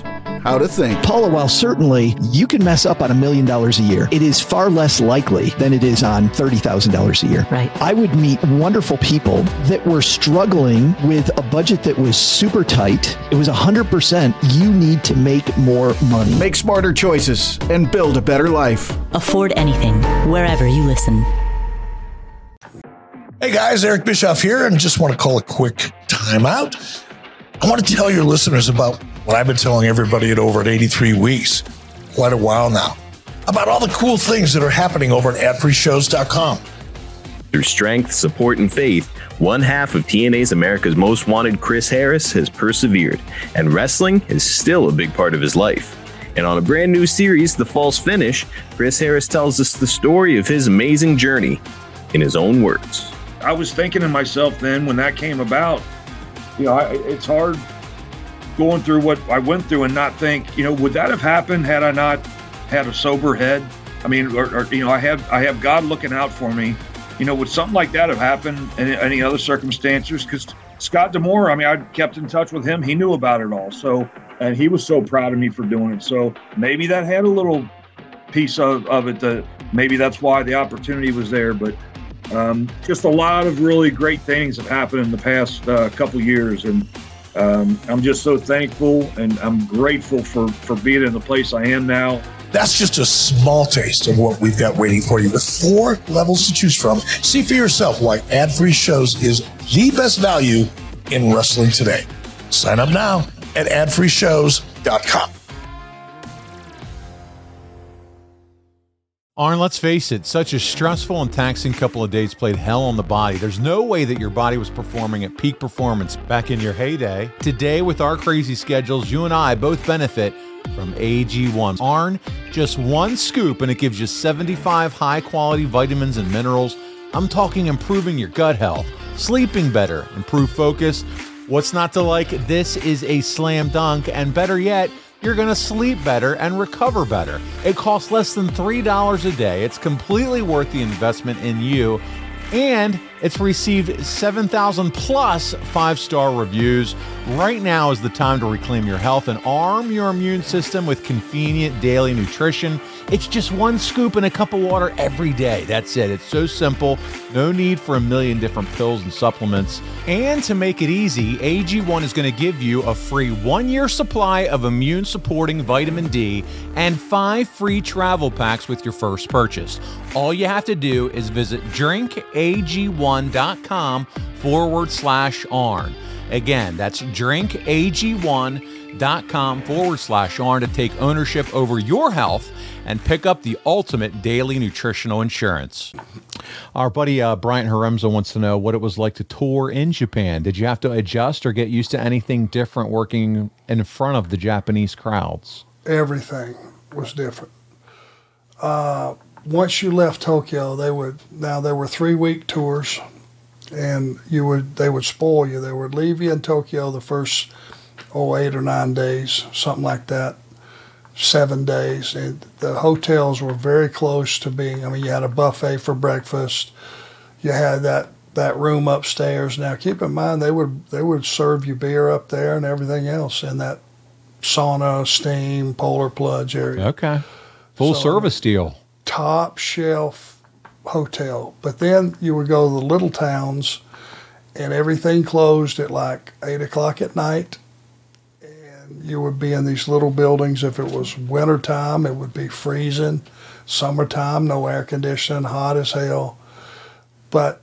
how to think. Paula, while certainly you can mess up on a million dollars a year, it is far less likely than it is on $30,000 a year. Right. I would meet wonderful people that were struggling with a budget that was super tight. It was 100% you need to make more money. Make smarter choices and build a better life. Afford anything, wherever you listen. Hey guys, Eric Bischoff here, and just want to call a quick timeout. I want to tell your listeners about what I've been telling everybody at over at 83 weeks, quite a while now, about all the cool things that are happening over at adfreeshows.com. Through strength, support, and faith, one half of TNA's America's Most Wanted, Chris Harris, has persevered, and wrestling is still a big part of his life. And on a brand new series, The False Finish, Chris Harris tells us the story of his amazing journey in his own words. I was thinking to myself then when that came about, you know, I, it's hard going through what I went through and not think, you know, would that have happened had I not had a sober head? I mean, or, or you know, I have I have God looking out for me. You know, would something like that have happened in any other circumstances? Because Scott Demore, I mean, I kept in touch with him. He knew about it all. So, and he was so proud of me for doing it. So maybe that had a little piece of, of it that maybe that's why the opportunity was there. But um, just a lot of really great things have happened in the past uh, couple years. And um, I'm just so thankful and I'm grateful for, for being in the place I am now. That's just a small taste of what we've got waiting for you with four levels to choose from. See for yourself why ad free shows is the best value in wrestling today. Sign up now at adfreeshows.com. Arn, let's face it, such a stressful and taxing couple of days played hell on the body. There's no way that your body was performing at peak performance back in your heyday. Today, with our crazy schedules, you and I both benefit from AG1. Arn, just one scoop and it gives you 75 high quality vitamins and minerals. I'm talking improving your gut health, sleeping better, improve focus. What's not to like? This is a slam dunk, and better yet, you're going to sleep better and recover better. It costs less than $3 a day. It's completely worth the investment in you. And it's received 7,000 plus five star reviews. Right now is the time to reclaim your health and arm your immune system with convenient daily nutrition. It's just one scoop in a cup of water every day. That's it. It's so simple. No need for a million different pills and supplements. And to make it easy, AG1 is going to give you a free one year supply of immune supporting vitamin D and five free travel packs with your first purchase. All you have to do is visit drinkag1.com forward slash ARN. Again, that's drinkag1.com forward slash ARN to take ownership over your health and pick up the ultimate daily nutritional insurance. Our buddy uh, Bryant Haremza wants to know what it was like to tour in Japan. Did you have to adjust or get used to anything different working in front of the Japanese crowds? Everything was different. Uh, once you left Tokyo, they would now there were three week tours, and you would they would spoil you. They would leave you in Tokyo the first oh eight or nine days, something like that, seven days, and the hotels were very close to being. I mean, you had a buffet for breakfast, you had that that room upstairs. Now, keep in mind they would they would serve you beer up there and everything else in that sauna, steam, polar plunge area. Okay. Full So- service deal. top shelf hotel. But then you would go to the little towns and everything closed at like eight o'clock at night. You would be in these little buildings. If it was winter time, it would be freezing. Summertime, no air conditioning, hot as hell. But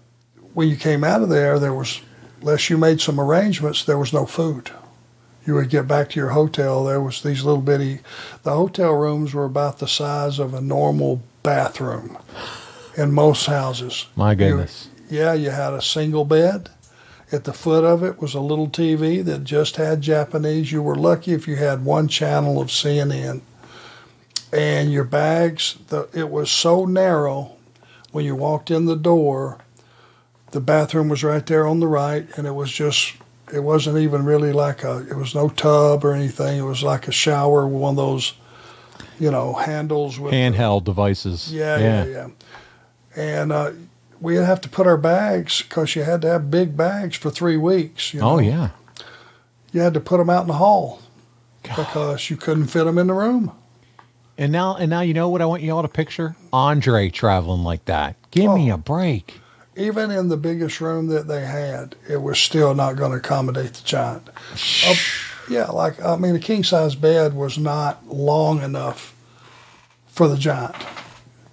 when you came out of there, there was, unless you made some arrangements, there was no food you would get back to your hotel there was these little bitty the hotel rooms were about the size of a normal bathroom in most houses My goodness. You- yeah you had a single bed at the foot of it was a little tv that just had japanese. You were lucky if you had one channel of cnn and your bags the, it was so narrow when you walked in the door the bathroom was right there on the right and it was just it wasn't even really like a it was no tub or anything. It was like a shower with one of those you know handles with Handheld devices. yeah. yeah yeah, and uh, we'd have to put our bags because you had to have big bags for three weeks you know? Oh, yeah. you had to put them out in the hall because you couldn't fit them in the room And now, and now, you know what I want you all to picture? Andre traveling like that. Give me a break. even in the biggest room that they had, it was still not going to accommodate the giant. Uh, yeah, like I mean, a king size bed was not long enough for the giant.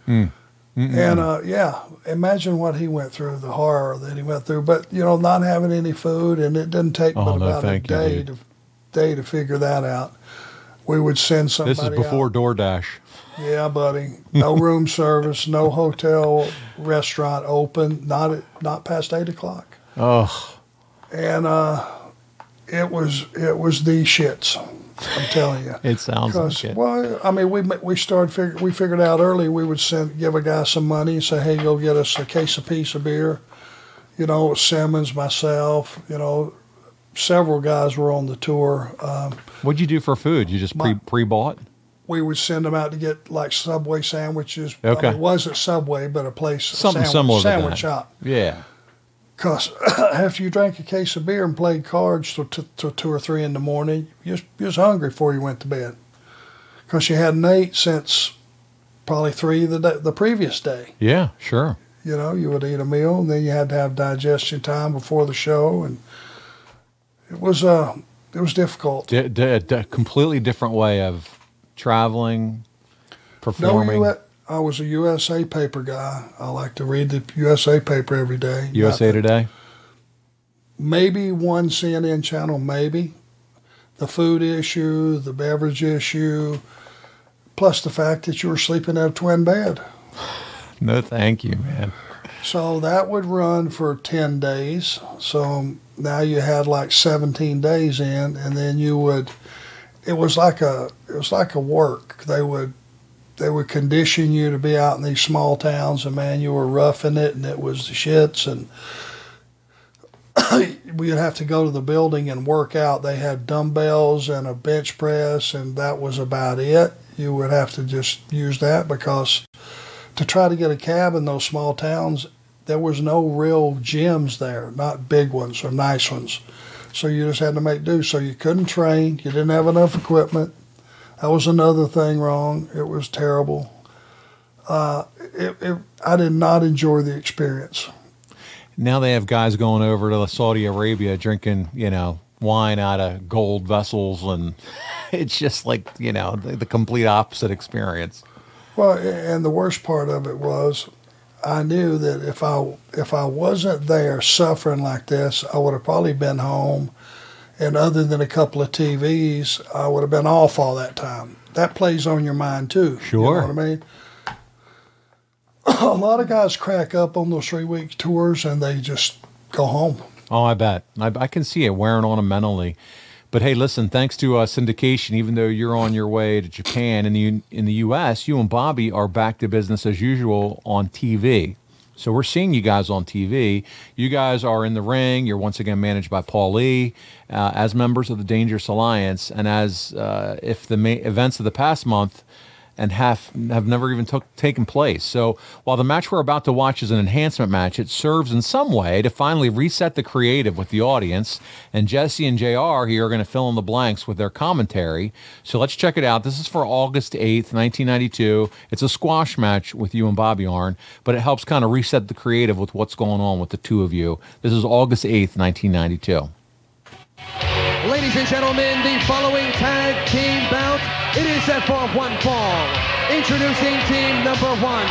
Mm. Mm-mm. And uh, yeah, imagine what he went through, the horror that he went through. But you know, not having any food, and it didn't take Oh, but no, about a thank you, day to day to figure that out. We would send somebody. this is before out. DoorDash. Yeah, buddy. No room service, no hotel, restaurant open. Not at, not past eight o'clock. Oh, And uh, it was it was the shits. I'm telling you. it sounds like 'Cause, it. Well, I mean, we we started figure, we figured out early we would send give a guy some money and say, hey, go get us a case of piece of beer. You know, Simmons, myself, you know, several guys were on the tour. Um, What'd you do for food? You just pre pre bought? we would send them out to get like Subway sandwiches. Okay. Well, it wasn't Subway, but a place Something sandwich, similar to sandwich that. shop. Yeah. Because after you drank a case of beer and played cards till, till, till two or three in the morning, you was, you was hungry before you went to bed. Because you hadn't ate since probably three the day, the previous day. Yeah, sure. You know, you would eat a meal and then you had to have digestion time before the show, and it was uh it was difficult. D- d- d- completely different way of traveling, No, performing. you, I was a USA paper guy. I like to read the USA paper every day. USA Not- Today. maybe one CNN channel, maybe. The food issue, the beverage issue, plus the fact that you were sleeping in a twin bed. No, thank you, man. So that would run for 10 days. So now you had like 17 days in, and then you would, it was like a, it was like a work. They would, they would condition you to be out in these small towns, and man, you were roughing it, and it was the shits, and we'd have to go to the building and work out. They had dumbbells and a bench press, and that was about it. You would have to just use that because to try to get a cab in those small towns, there was no real gyms there, not big ones or nice ones. So you just had to make do. So you couldn't train. You didn't have enough equipment. That was another thing wrong. It was terrible. Uh, it, it, I did not enjoy the experience. Now they have guys going over to Saudi Arabia drinking, you know, wine out of gold vessels, and it's just like you know the, the complete opposite experience. Well, and the worst part of it was, I knew that if I if I wasn't there suffering like this, I would have probably been home, and other than a couple of TVs, I would have been off all that time. That plays on your mind too. Sure. You know what I mean? a lot of guys crack up on those three week tours and they just go home. Oh, I bet. I, I can see it wearing on them mentally. But hey, listen, thanks to uh, syndication, even though you're on your way to Japan in the in the U.S., you and Bobby are back to business as usual on TV. So we're seeing you guys on TV. You guys are in the ring. You're once again managed by Paul Lee uh, as members of the Dangerous Alliance, and as uh, if the ma- events of the past month and have have never even took taken place. So while the match we're about to watch is an enhancement match, it serves in some way to finally reset the creative with the audience. And Jesse and JR here are going to fill in the blanks with their commentary. So let's check it out. This is for August 8th, 1992. It's a squash match with you and Bobby Arn, but it helps kind of reset the creative with what's going on with the two of you. This is August 8th, 1992. Ladies and gentlemen, the following tag team bout, it is set for one fall. Introducing team number one,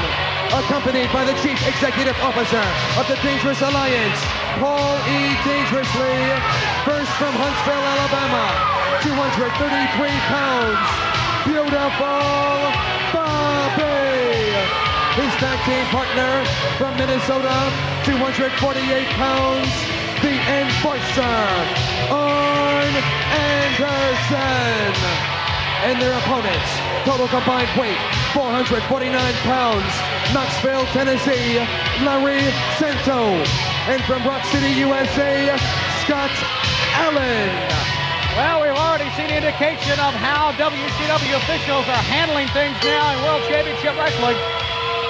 accompanied by the Chief Executive Officer of the Dangerous Alliance, Paul E. Dangerously, first from Huntsville, Alabama, 233 pounds, beautiful Bobby. His tag team partner from Minnesota, 248 pounds, the Enforcer, Arn Anderson. And their opponents, total combined weight, 449 pounds, Knoxville, Tennessee, Larry Santo. And from Rock City, USA, Scott Allen. Well, we've already seen indication of how WCW officials are handling things now in World Championship Wrestling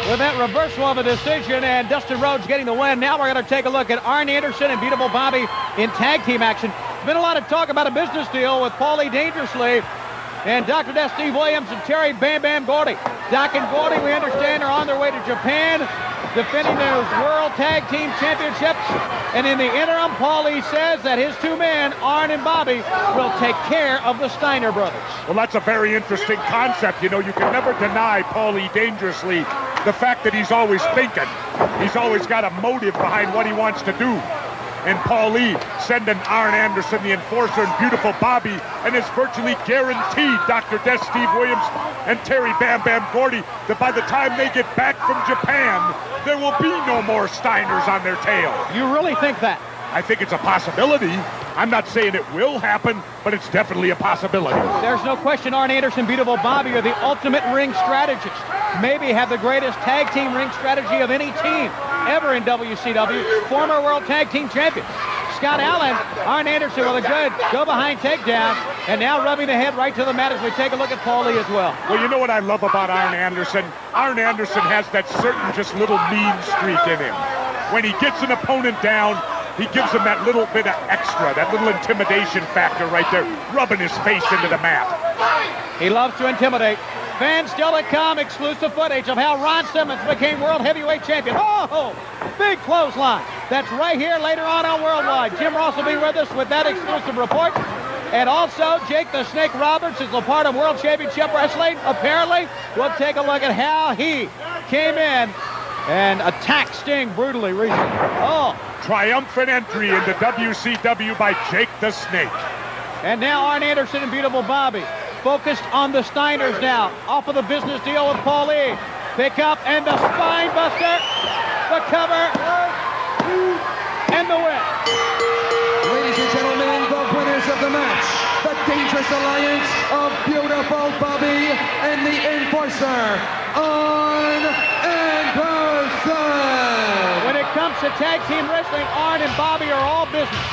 with that reversal of a decision and Dustin Rhodes getting the win. Now we're going to take a look at Arn Anderson and Beautiful Bobby in tag team action. There's been a lot of talk about a business deal with Paulie Dangerously and Dr. Death Steve Williams and Terry Bam Bam Gordy. Doc and Gordy, we understand, are on their way to Japan, defending those World Tag Team Championships. And in the interim, Paulie says that his two men, Arn and Bobby, will take care of the Steiner brothers. Well, that's a very interesting concept. You know, you can never deny Paulie dangerously the fact that he's always thinking. He's always got a motive behind what he wants to do. And Paulie sending Arn Anderson, the enforcer, and beautiful Bobby, and it's virtually guaranteed Dr. Death Steve Williams and Terry Bam Bam Gordy that by the time they get back from Japan, there will be no more Steiners on their tail. You really think that? I think it's a possibility. I'm not saying it will happen, but it's definitely a possibility. There's no question Arn Anderson, Beautiful Bobby are the ultimate ring strategists. Maybe have the greatest tag team ring strategy of any team ever in WCW. Former World Tag Team Champions. Scott Allen. Arn Anderson with a good go behind takedown. And now rubbing the head right to the mat as we take a look at Paulie as well. Well, you know what I love about Arn Anderson? Arn Anderson has that certain just little mean streak in him. When he gets an opponent down, he gives him that little bit of extra, that little intimidation factor right there, rubbing his face into the mat. He loves to intimidate. Fans still to come, exclusive footage of how Ron Simmons became world heavyweight champion. Oh, big clothesline. That's right here later on on Worldwide. Jim Ross will be with us with that exclusive report. And also, Jake the Snake Roberts is a part of World Championship Wrestling. Apparently, we'll take a look at how he came in and attack Sting brutally recently. Oh. Triumphant entry into WCW by Jake the Snake. And now Arn Anderson and Beautiful Bobby focused on the Steiners now. Off of the business deal with Paul Lee. Pick up and the spine buster. The cover. And the win. Ladies and gentlemen, the winners of the match, the Dangerous Alliance of Beautiful Bobby and the Enforcer, Arn Anderson. When it comes to tag team wrestling, Arn and Bobby are all business.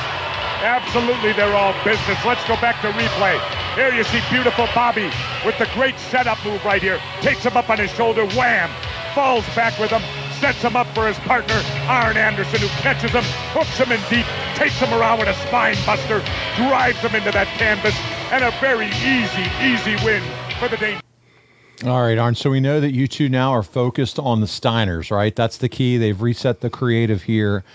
Absolutely, they're all business. Let's go back to replay. Here you see beautiful Bobby with the great setup move right here. Takes him up on his shoulder, wham! Falls back with him, sets him up for his partner, Arn Anderson, who catches him, hooks him in deep, takes him around with a spine buster, drives him into that canvas, and a very easy, easy win for the Danger. All right, Arn. So we know that you two now are focused on the Steiners, right? That's the key. They've reset the creative here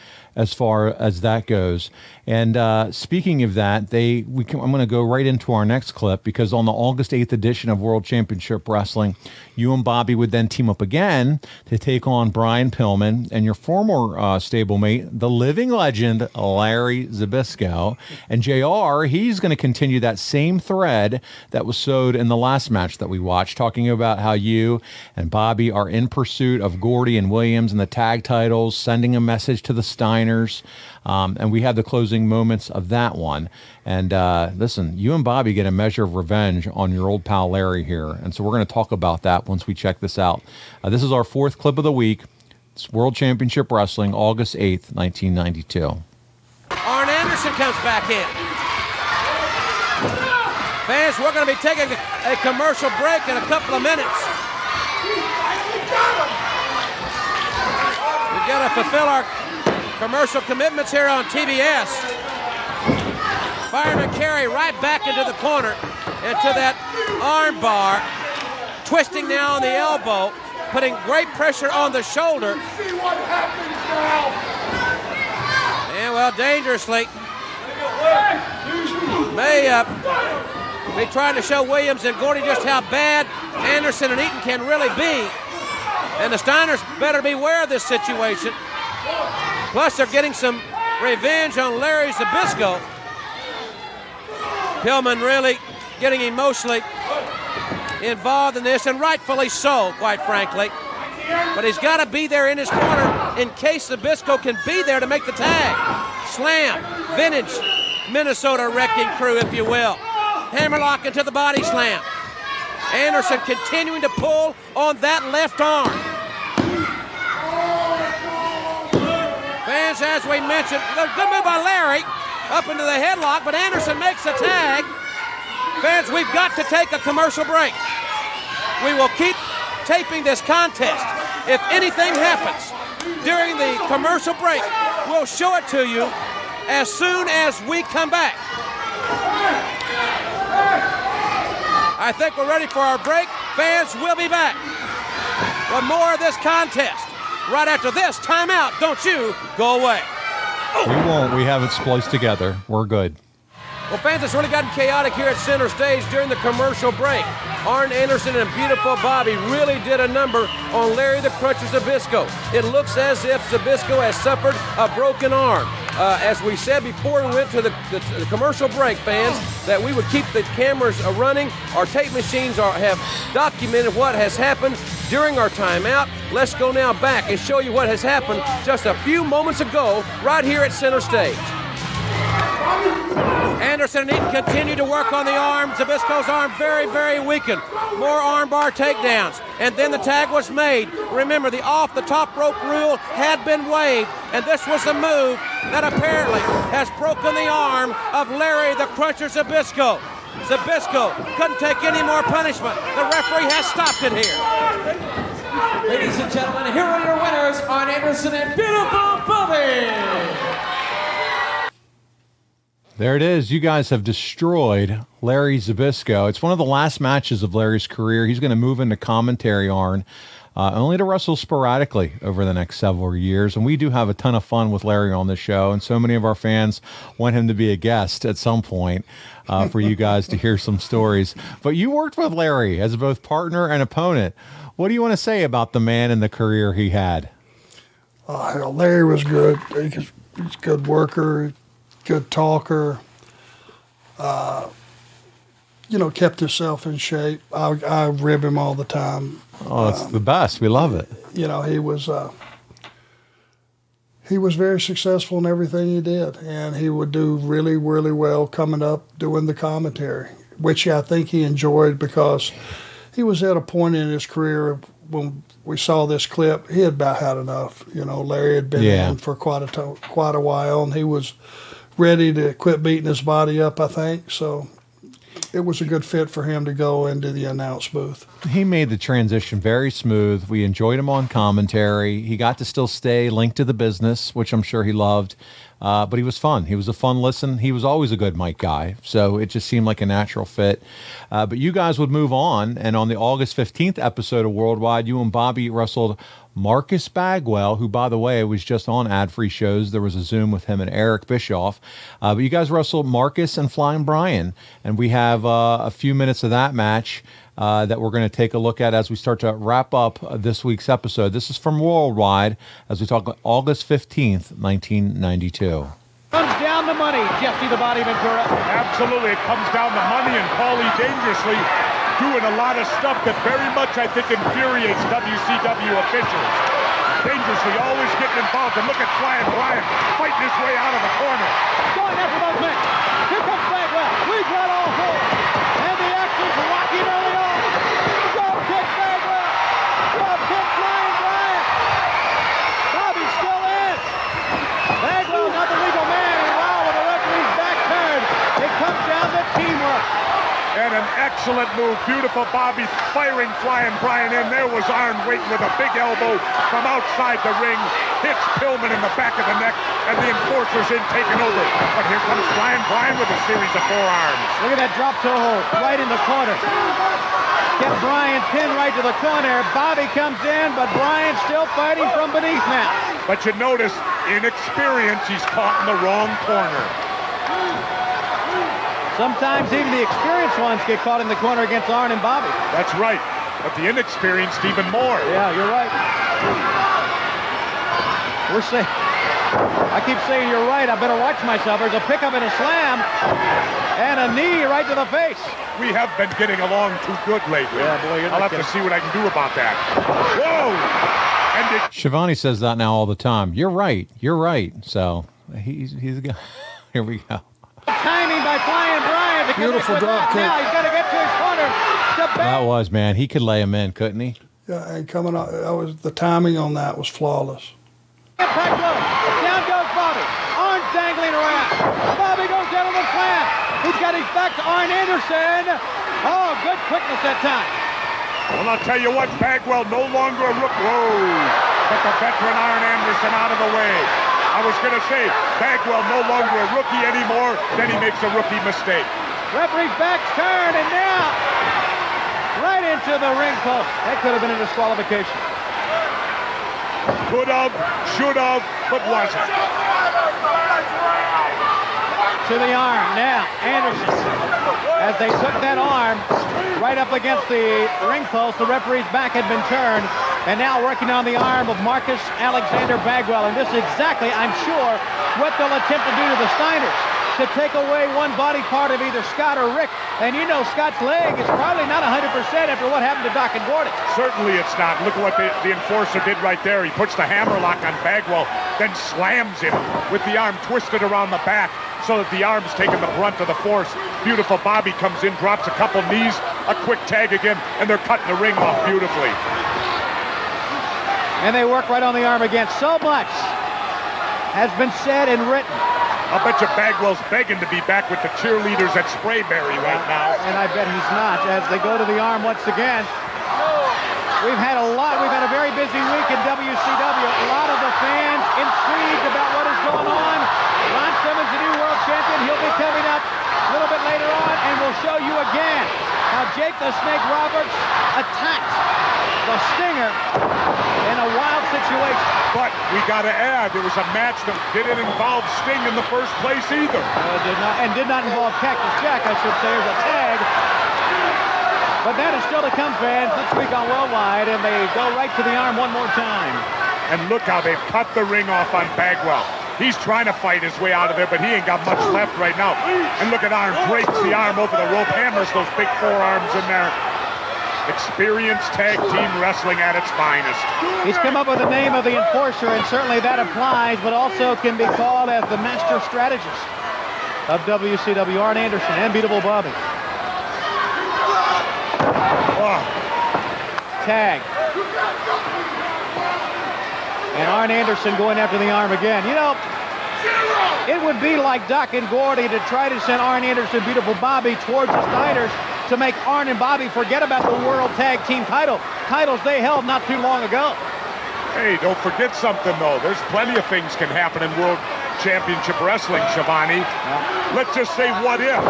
as far as that goes. And uh, speaking of that, they we can, I'm going to go right into our next clip because on the August 8th edition of World Championship Wrestling, you and Bobby would then team up again to take on Brian Pillman and your former uh, stablemate, the living legend Larry Zbyszko. And JR, he's going to continue that same thread that was sewed in the last match that we watched, talking about how you and Bobby are in pursuit of Gordy and Williams and the tag titles, sending a message to the Um, and we have the closing moments of that one. And uh, listen, you and Bobby get a measure of revenge on your old pal Larry here. And so we're going to talk about that once we check this out. Uh, this is our fourth clip of the week. It's World Championship Wrestling, August 8th, 1992. Arn Anderson comes back in. Fans, we're going to be taking a commercial break in a couple of minutes. We've got to fulfill our commercial commitments here on TBS. Fireman carry right back into the corner into that arm bar, twisting now on the elbow, putting great pressure on the shoulder. And well, dangerously, may uh, be trying to show Williams and Gordy just how bad Anderson and Eaton can really be. And the Steiners better beware of this situation. Plus, they're getting some revenge on Larry Zbyszko. Pillman really getting emotionally involved in this, and rightfully so, quite frankly. But he's got to be there in his corner in case Zabisco can be there to make the tag. Slam, vintage Minnesota wrecking crew, if you will. Hammerlock into the body slam. Anderson continuing to pull on that left arm. Fans, as we mentioned, good move by Larry up into the headlock, but Anderson makes the tag. Fans, we've got to take a commercial break. We will keep taping this contest. If anything happens during the commercial break, we'll show it to you as soon as we come back. I think we're ready for our break. Fans, we'll be back with more of this contest right after this timeout. Don't you go away. We won't. We have it spliced together. We're good. Well, fans, it's really gotten chaotic here at center stage during the commercial break. Arn Anderson and Beautiful Bobby really did a number on Larry the Cruncher Zbyszko. It looks as if Zbyszko has suffered a broken arm. Uh, as we said before we went to the, the, the, commercial break, fans, that we would keep the cameras uh, running. Our tape machines are, have documented what has happened during our timeout. Let's go now back and show you what has happened just a few moments ago right here at center stage. Anderson and Eaton continue to work on the arm. Zbyszko's arm very, very weakened. More armbar takedowns. And then the tag was made. Remember, the off the top rope rule had been waived. And this was the move that apparently has broken the arm of Larry the Cruncher Zbyszko. Zbyszko couldn't take any more punishment. The referee has stopped it here. Ladies and gentlemen, here are your winners, Arn Anderson and Beautiful Bobby. There it is. You guys have destroyed Larry Zbyszko. It's one of the last matches of Larry's career. He's going to move into commentary, Arn, uh, only to wrestle sporadically over the next several years. And we do have a ton of fun with Larry on the show. And so many of our fans want him to be a guest at some point uh, for you guys to hear some stories. But you worked with Larry as both partner and opponent. What do you want to say about the man and the career he had? Uh, Larry was good. He's a good worker, good talker. Uh, you know, kept himself in shape. I, I rib him all the time. Oh, it's the best. We love it. You know, he was uh, he was very successful in everything he did, and he would do really, really well coming up doing the commentary, which I think he enjoyed because he was at a point in his career when we saw this clip. He had about had enough. You know, Larry had been Yeah. in for quite a to- quite a while, and he was ready to quit beating his body up. I think so. It was a good fit for him to go into the announce booth. He made the transition very smooth. We enjoyed him on commentary. He got to still stay linked to the business, which I'm sure he loved. Uh, but he was fun. He was a fun listen. He was always a good mic guy. So it just seemed like a natural fit. Uh, but you guys would move on. And on the August 15th episode of Worldwide, you and Bobby wrestled Marcus Bagwell, who, by the way, was just on ad free shows. There was a Zoom with him and Eric Bischoff. Uh, but you guys wrestled Marcus and Flying Brian. And we have uh, a few minutes of that match. Uh, that we're going to take a look at as we start to wrap up uh, this week's episode. This is from Worldwide as we talk August 15th, 1992. Comes down the money, Jesse the Body Ventura. Absolutely, it comes down to money, and Paulie dangerously doing a lot of stuff that very much, I think, infuriates WCW officials. Dangerously always getting involved, and look at Flying Brian fighting his way out of the corner. Going after both men. Here comes Bagwell. We've got all four. And the action's rocking early on. Drop kick Bagwell. Drop kick Flying Brian. Bobby's still in. Bagwell not the legal man. And wow, with the referee's back turned, it comes down to teamwork. And an excellent move. Beautiful Bobby firing Flying Brian in. There was Arn waiting with a big elbow from outside the ring. Hits Pillman in the back of the neck, and the enforcer's in taking over. But here comes Flying Brian with a series of forearms. Look at that drop toe hold right in the corner. Get Brian pinned right to the corner. Bobby comes in, but Brian's still fighting from beneath now. But you notice, inexperience, he's caught in the wrong corner. Sometimes even the experienced ones get caught in the corner against Arn and Bobby. That's right. But the inexperienced even more. Yeah, you're right. We're saying. I keep saying you're right. I better watch myself. There's a pickup and a slam, and a knee right to the face. We have been getting along too good lately. Yeah, boy, you're I'll not have to see what I can do about that. Whoa! And it Schiavone says that now all the time. You're right. You're right. So he's he's a guy. Here we go. Timing by Flying Brian. to Beautiful drop that. kick. Now he's got to get to his corner. That was man. He could lay him in, couldn't he? Yeah, and coming out, that was the timing on that was flawless. Impact low. Down goes Bobby. Arn dangling around. Bobby goes down on the slam. He's got his back to Arn Anderson. Oh, good quickness that time. Well, I'll tell you what, Bagwell no longer a rook. Whoa! But the veteran Arn Anderson out of the way. I was going to say, Bagwell no longer a rookie anymore, then he makes a rookie mistake. Referee's back turn, and now right into the ring post. That could have been a disqualification. Could have, should have, but wasn't. To the arm. Now, Anderson. As they took that arm right up against the ring post, the referee's back had been turned. And now working on the arm of Marcus Alexander Bagwell. And this is exactly, I'm sure, what they'll attempt to do to the Steiners. To take away one body part of either Scott or Rick. And you know Scott's leg is probably not 100% after what happened to Doc and Gordy. Certainly it's not. Look at what the, the enforcer did right there. He puts the hammerlock on Bagwell, then slams him with the arm twisted around the back so that the arm's taking the brunt of the force. Beautiful Bobby comes in, drops a couple knees, a quick tag again, and they're cutting the ring off beautifully. And they work right on the arm again. So much has been said and written. I'll bet you Bagwell's begging to be back with the cheerleaders at Sprayberry right now. And I bet he's not as they go to the arm once again. We've had a lot, we've had a very busy week in WCW. A lot of the fans intrigued about what is going on. Ron Simmons, the new world champion, he'll be coming up a little bit later on, and we'll show you again how Jake the Snake Roberts attacked the Stinger in a wild situation. But we got to add, it was a match that didn't involve Sting in the first place either. Uh, did not, and did not involve Cactus Jack, I should say, as a tag. But that is still to come, fans, this week on Worldwide, and they go right to the arm one more time. And look how they've cut the ring off on Bagwell. He's trying to fight his way out of there, but he ain't got much left right now. And look at Arn breaks the arm over the rope, hammers those big forearms in there. Experienced tag team wrestling at its finest. He's come up with the name of the enforcer, and certainly that applies, but also can be called as the master strategist of WCW, Arn Anderson, and Beatable Bobby. Oh. Tag. And Arn Anderson going after the arm again. You know, it would be like Doc and Gordy to try to send Arn Anderson, Beautiful Bobby, towards the Steiners to make Arn and Bobby forget about the World Tag Team title. Titles they held not too long ago. Hey, don't forget something, though. There's plenty of things can happen in World Championship Wrestling, Schiavone. Let's just say, what if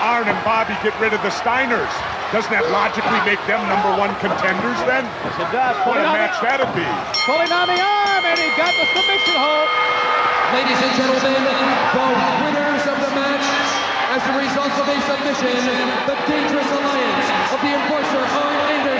Arn and Bobby get rid of the Steiners? Doesn't that logically make them number one contenders then? Yes, it does. What Pulling a match the- that'd be. Pulling on the arm, and he got the submission hold. Ladies and gentlemen, the winners of the match as a result of a submission, the Dangerous Alliance of the Enforcer Arn Anderson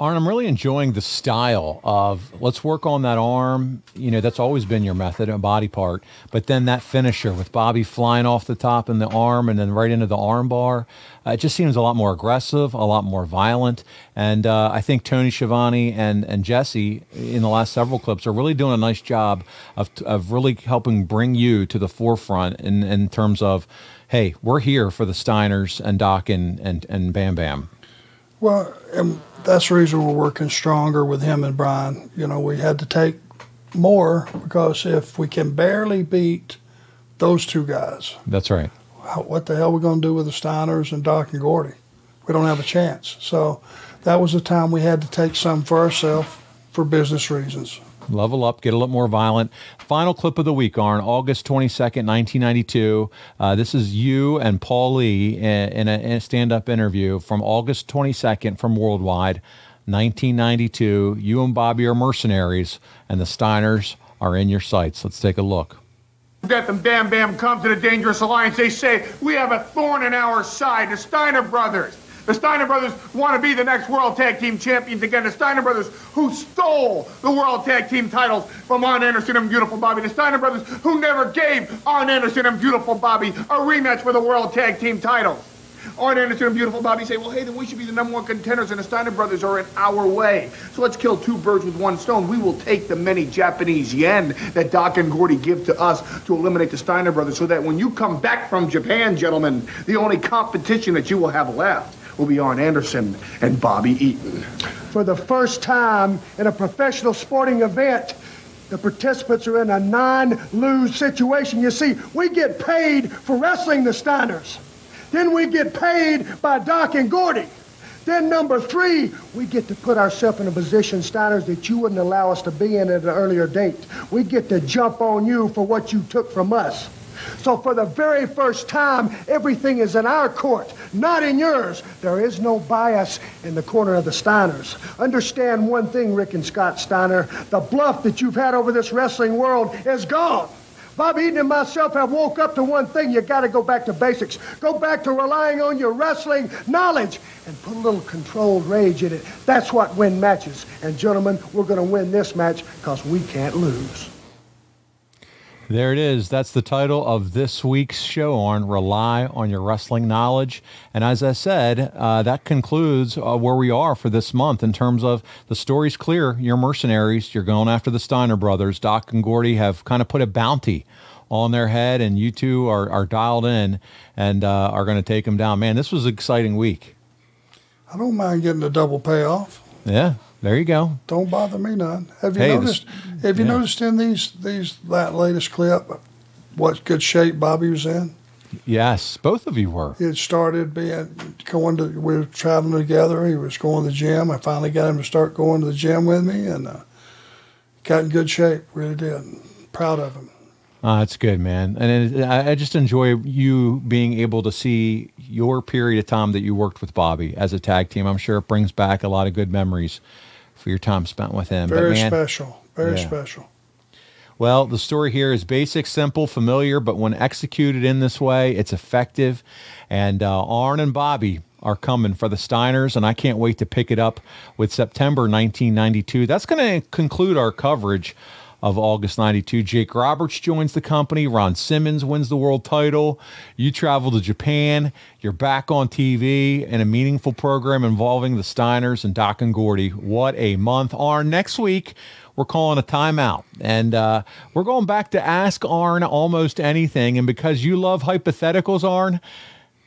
Arn, I'm really enjoying the style of let's work on that arm. You know, that's always been your method, a body part. But then that finisher with Bobby flying off the top in the arm and then right into the arm bar. Uh, it just seems a lot more aggressive, a lot more violent. And uh, I think Tony Schiavone and, and Jesse in the last several clips are really doing a nice job of, of really helping bring you to the forefront in, in terms of, hey, we're here for the Steiners and Doc and, and, and Bam Bam. Well, and that's the reason we're working stronger with him and Brian. You know, we had to take more because if we can barely beat those two guys, That's right. what the hell are we going to do with the Steiners and Doc and Gordy? We don't have a chance. So that was the time we had to take some for ourselves for business reasons. Level up, get a little more violent. Final clip of the week, Arn, August 22nd, 1992. Uh, this is you and Paul Lee in, in a, a stand up interview from August 22nd from Worldwide, 1992. You and Bobby are mercenaries, and the Steiners are in your sights. Let's take a look. Death and Bam Bam come to the Dangerous Alliance. They say, We have a thorn in our side, the Steiner brothers. The Steiner brothers want to be the next World Tag Team champions again. The Steiner brothers who stole the World Tag Team titles from Arn Anderson and Beautiful Bobby. The Steiner brothers who never gave Arn Anderson and Beautiful Bobby a rematch for the World Tag Team titles. Arn Anderson and Beautiful Bobby say, well, hey, then we should be the number one contenders, and the Steiner brothers are in our way. So let's kill two birds with one stone. We will take the many Japanese yen that Doc and Gordy give to us to eliminate the Steiner brothers so that when you come back from Japan, gentlemen, the only competition that you will have left will be Arn Anderson and Bobby Eaton. For the first time in a professional sporting event, the participants are in a non-lose situation. You see, we get paid for wrestling the Steiners. Then we get paid by Doc and Gordy. Then number three, we get to put ourselves in a position, Steiners, that you wouldn't allow us to be in at an earlier date. We get to jump on you for what you took from us. So for the very first time, everything is in our court, not in yours. There is no bias in the corner of the Steiners. Understand one thing, Rick and Scott Steiner. The bluff that you've had over this wrestling world is gone. Bob Eaton and myself have woke up to one thing. You got to go back to basics. Go back to relying on your wrestling knowledge and put a little controlled rage in it. That's what win matches. And gentlemen, we're going to win this match because we can't lose. There it is. That's the title of this week's show on Rely on Your Wrestling Knowledge. And as I said, uh, that concludes uh, where we are for this month in terms of the story's clear. You're mercenaries. You're going after the Steiner brothers. Doc and Gordy have kind of put a bounty on their head, and you two are, are dialed in and uh, are going to take them down. Man, this was an exciting week. I don't mind getting a double payoff. Yeah, there you go. Don't bother me none. Have you Hey, noticed? have you yeah. noticed in these these that latest clip what good shape Bobby was in? Yes, both of you were. He had started being going to. We were traveling together. He was going to the gym. I finally got him to start going to the gym with me, and uh, got in good shape. Really did. Proud of him. Uh, that's good, man. And it, I I just enjoy you being able to see your period of time that you worked with Bobby as a tag team. I'm sure it brings back a lot of good memories for your time spent with him. Very man, special. Very Yeah. special. Well, the story here is basic, simple, familiar, but when executed in this way, it's effective. And uh, Arn and Bobby are coming for the Steiners, and I can't wait to pick it up with September 1992. That's going to conclude our coverage of August 92. Jake Roberts joins the company. Ron Simmons wins the world title. You travel to Japan. You're back on TV in a meaningful program involving the Steiners and Doc and Gordy. What a month. Arn, next week, we're calling a timeout. And uh, we're going back to ask Arn almost anything. And because you love hypotheticals, Arn,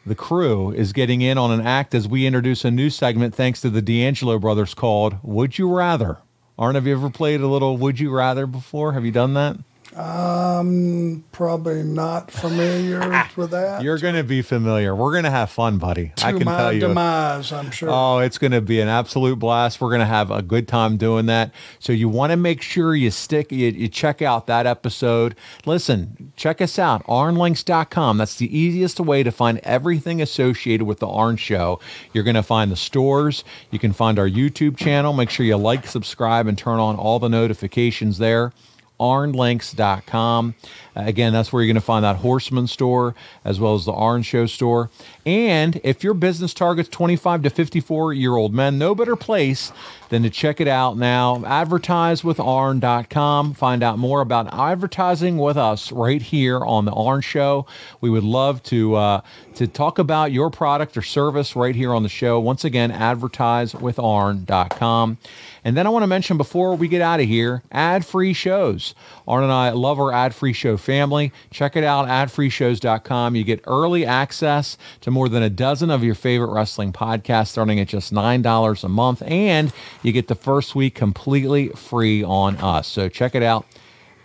the crew is getting in on an act as we introduce a new segment thanks to the D'Angelo brothers called Would You Rather? Arn, have you ever played a little Would You Rather before? Have you done that? Um, probably not familiar with that. You're going to be familiar. We're going to have fun, buddy. I can my tell you. demise, I'm sure. Oh, it's going to be an absolute blast. We're going to have a good time doing that. So you want to make sure you stick, you, you check out that episode. Listen, check us out, arnlinks.com. That's the easiest way to find everything associated with the Arn Show. You're going to find the stores. You can find our YouTube channel. Make sure you like, subscribe, and turn on all the notifications there arnlinks.com. Uh, again, that's where you're going to find that Horseman store as well as the Arn Show store. And if your business targets 25 to 54 year old men, no better place than to check it out now. Advertise with Arn.com. Find out more about advertising with us right here on the Arn Show. We would love to uh, to talk about your product or service right here on the show. Once again, advertise with Arn.com. And then I want to mention before we get out of here, ad free shows. Arn and I love our ad free show family. Check it out, adfreeshows.com. You get early access to more than a dozen of your favorite wrestling podcasts starting at just $9 a month. And you get the first week completely free on us. So check it out,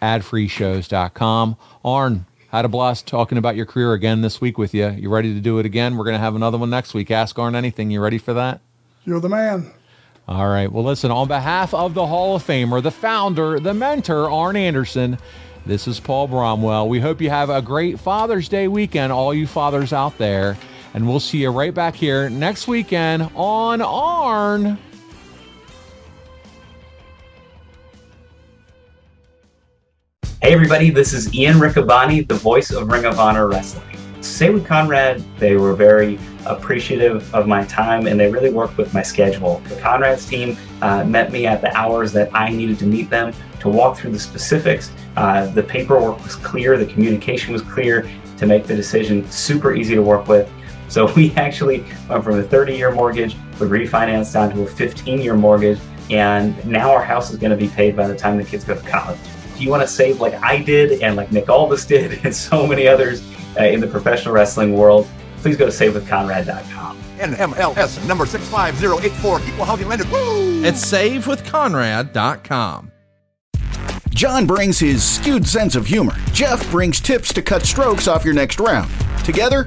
adfreeshows.com. Arn, had a blast talking about your career again this week with you. You ready to do it again? We're going to have another one next week. Ask Arn anything. You ready for that? You're the man. All right. Well, listen, on behalf of the Hall of Famer, the founder, the mentor, Arn Anderson, this is Paul Bromwell. We hope you have a great Father's Day weekend, all you fathers out there. And we'll see you right back here next weekend on Arn. Hey everybody, this is Ian Riccaboni, the voice of Ring of Honor Wrestling. Say with Conrad, they were very appreciative of my time and they really worked with my schedule. Conrad's team uh, met me at the hours that I needed to meet them to walk through the specifics. Uh, the paperwork was clear, the communication was clear to make the decision super easy to work with. So we actually went from a 30 year mortgage, we refinanced down to a 15 year mortgage, and now our house is going to be paid by the time the kids go to college. If you want to save like I did and like Nick Aldis did and so many others uh, in the professional wrestling world, please go to savewithconrad.com. NMLS number 65084, equal housing lender. Woo! It's savewithconrad.com. John brings his skewed sense of humor. Jeff brings tips to cut strokes off your next round. Together,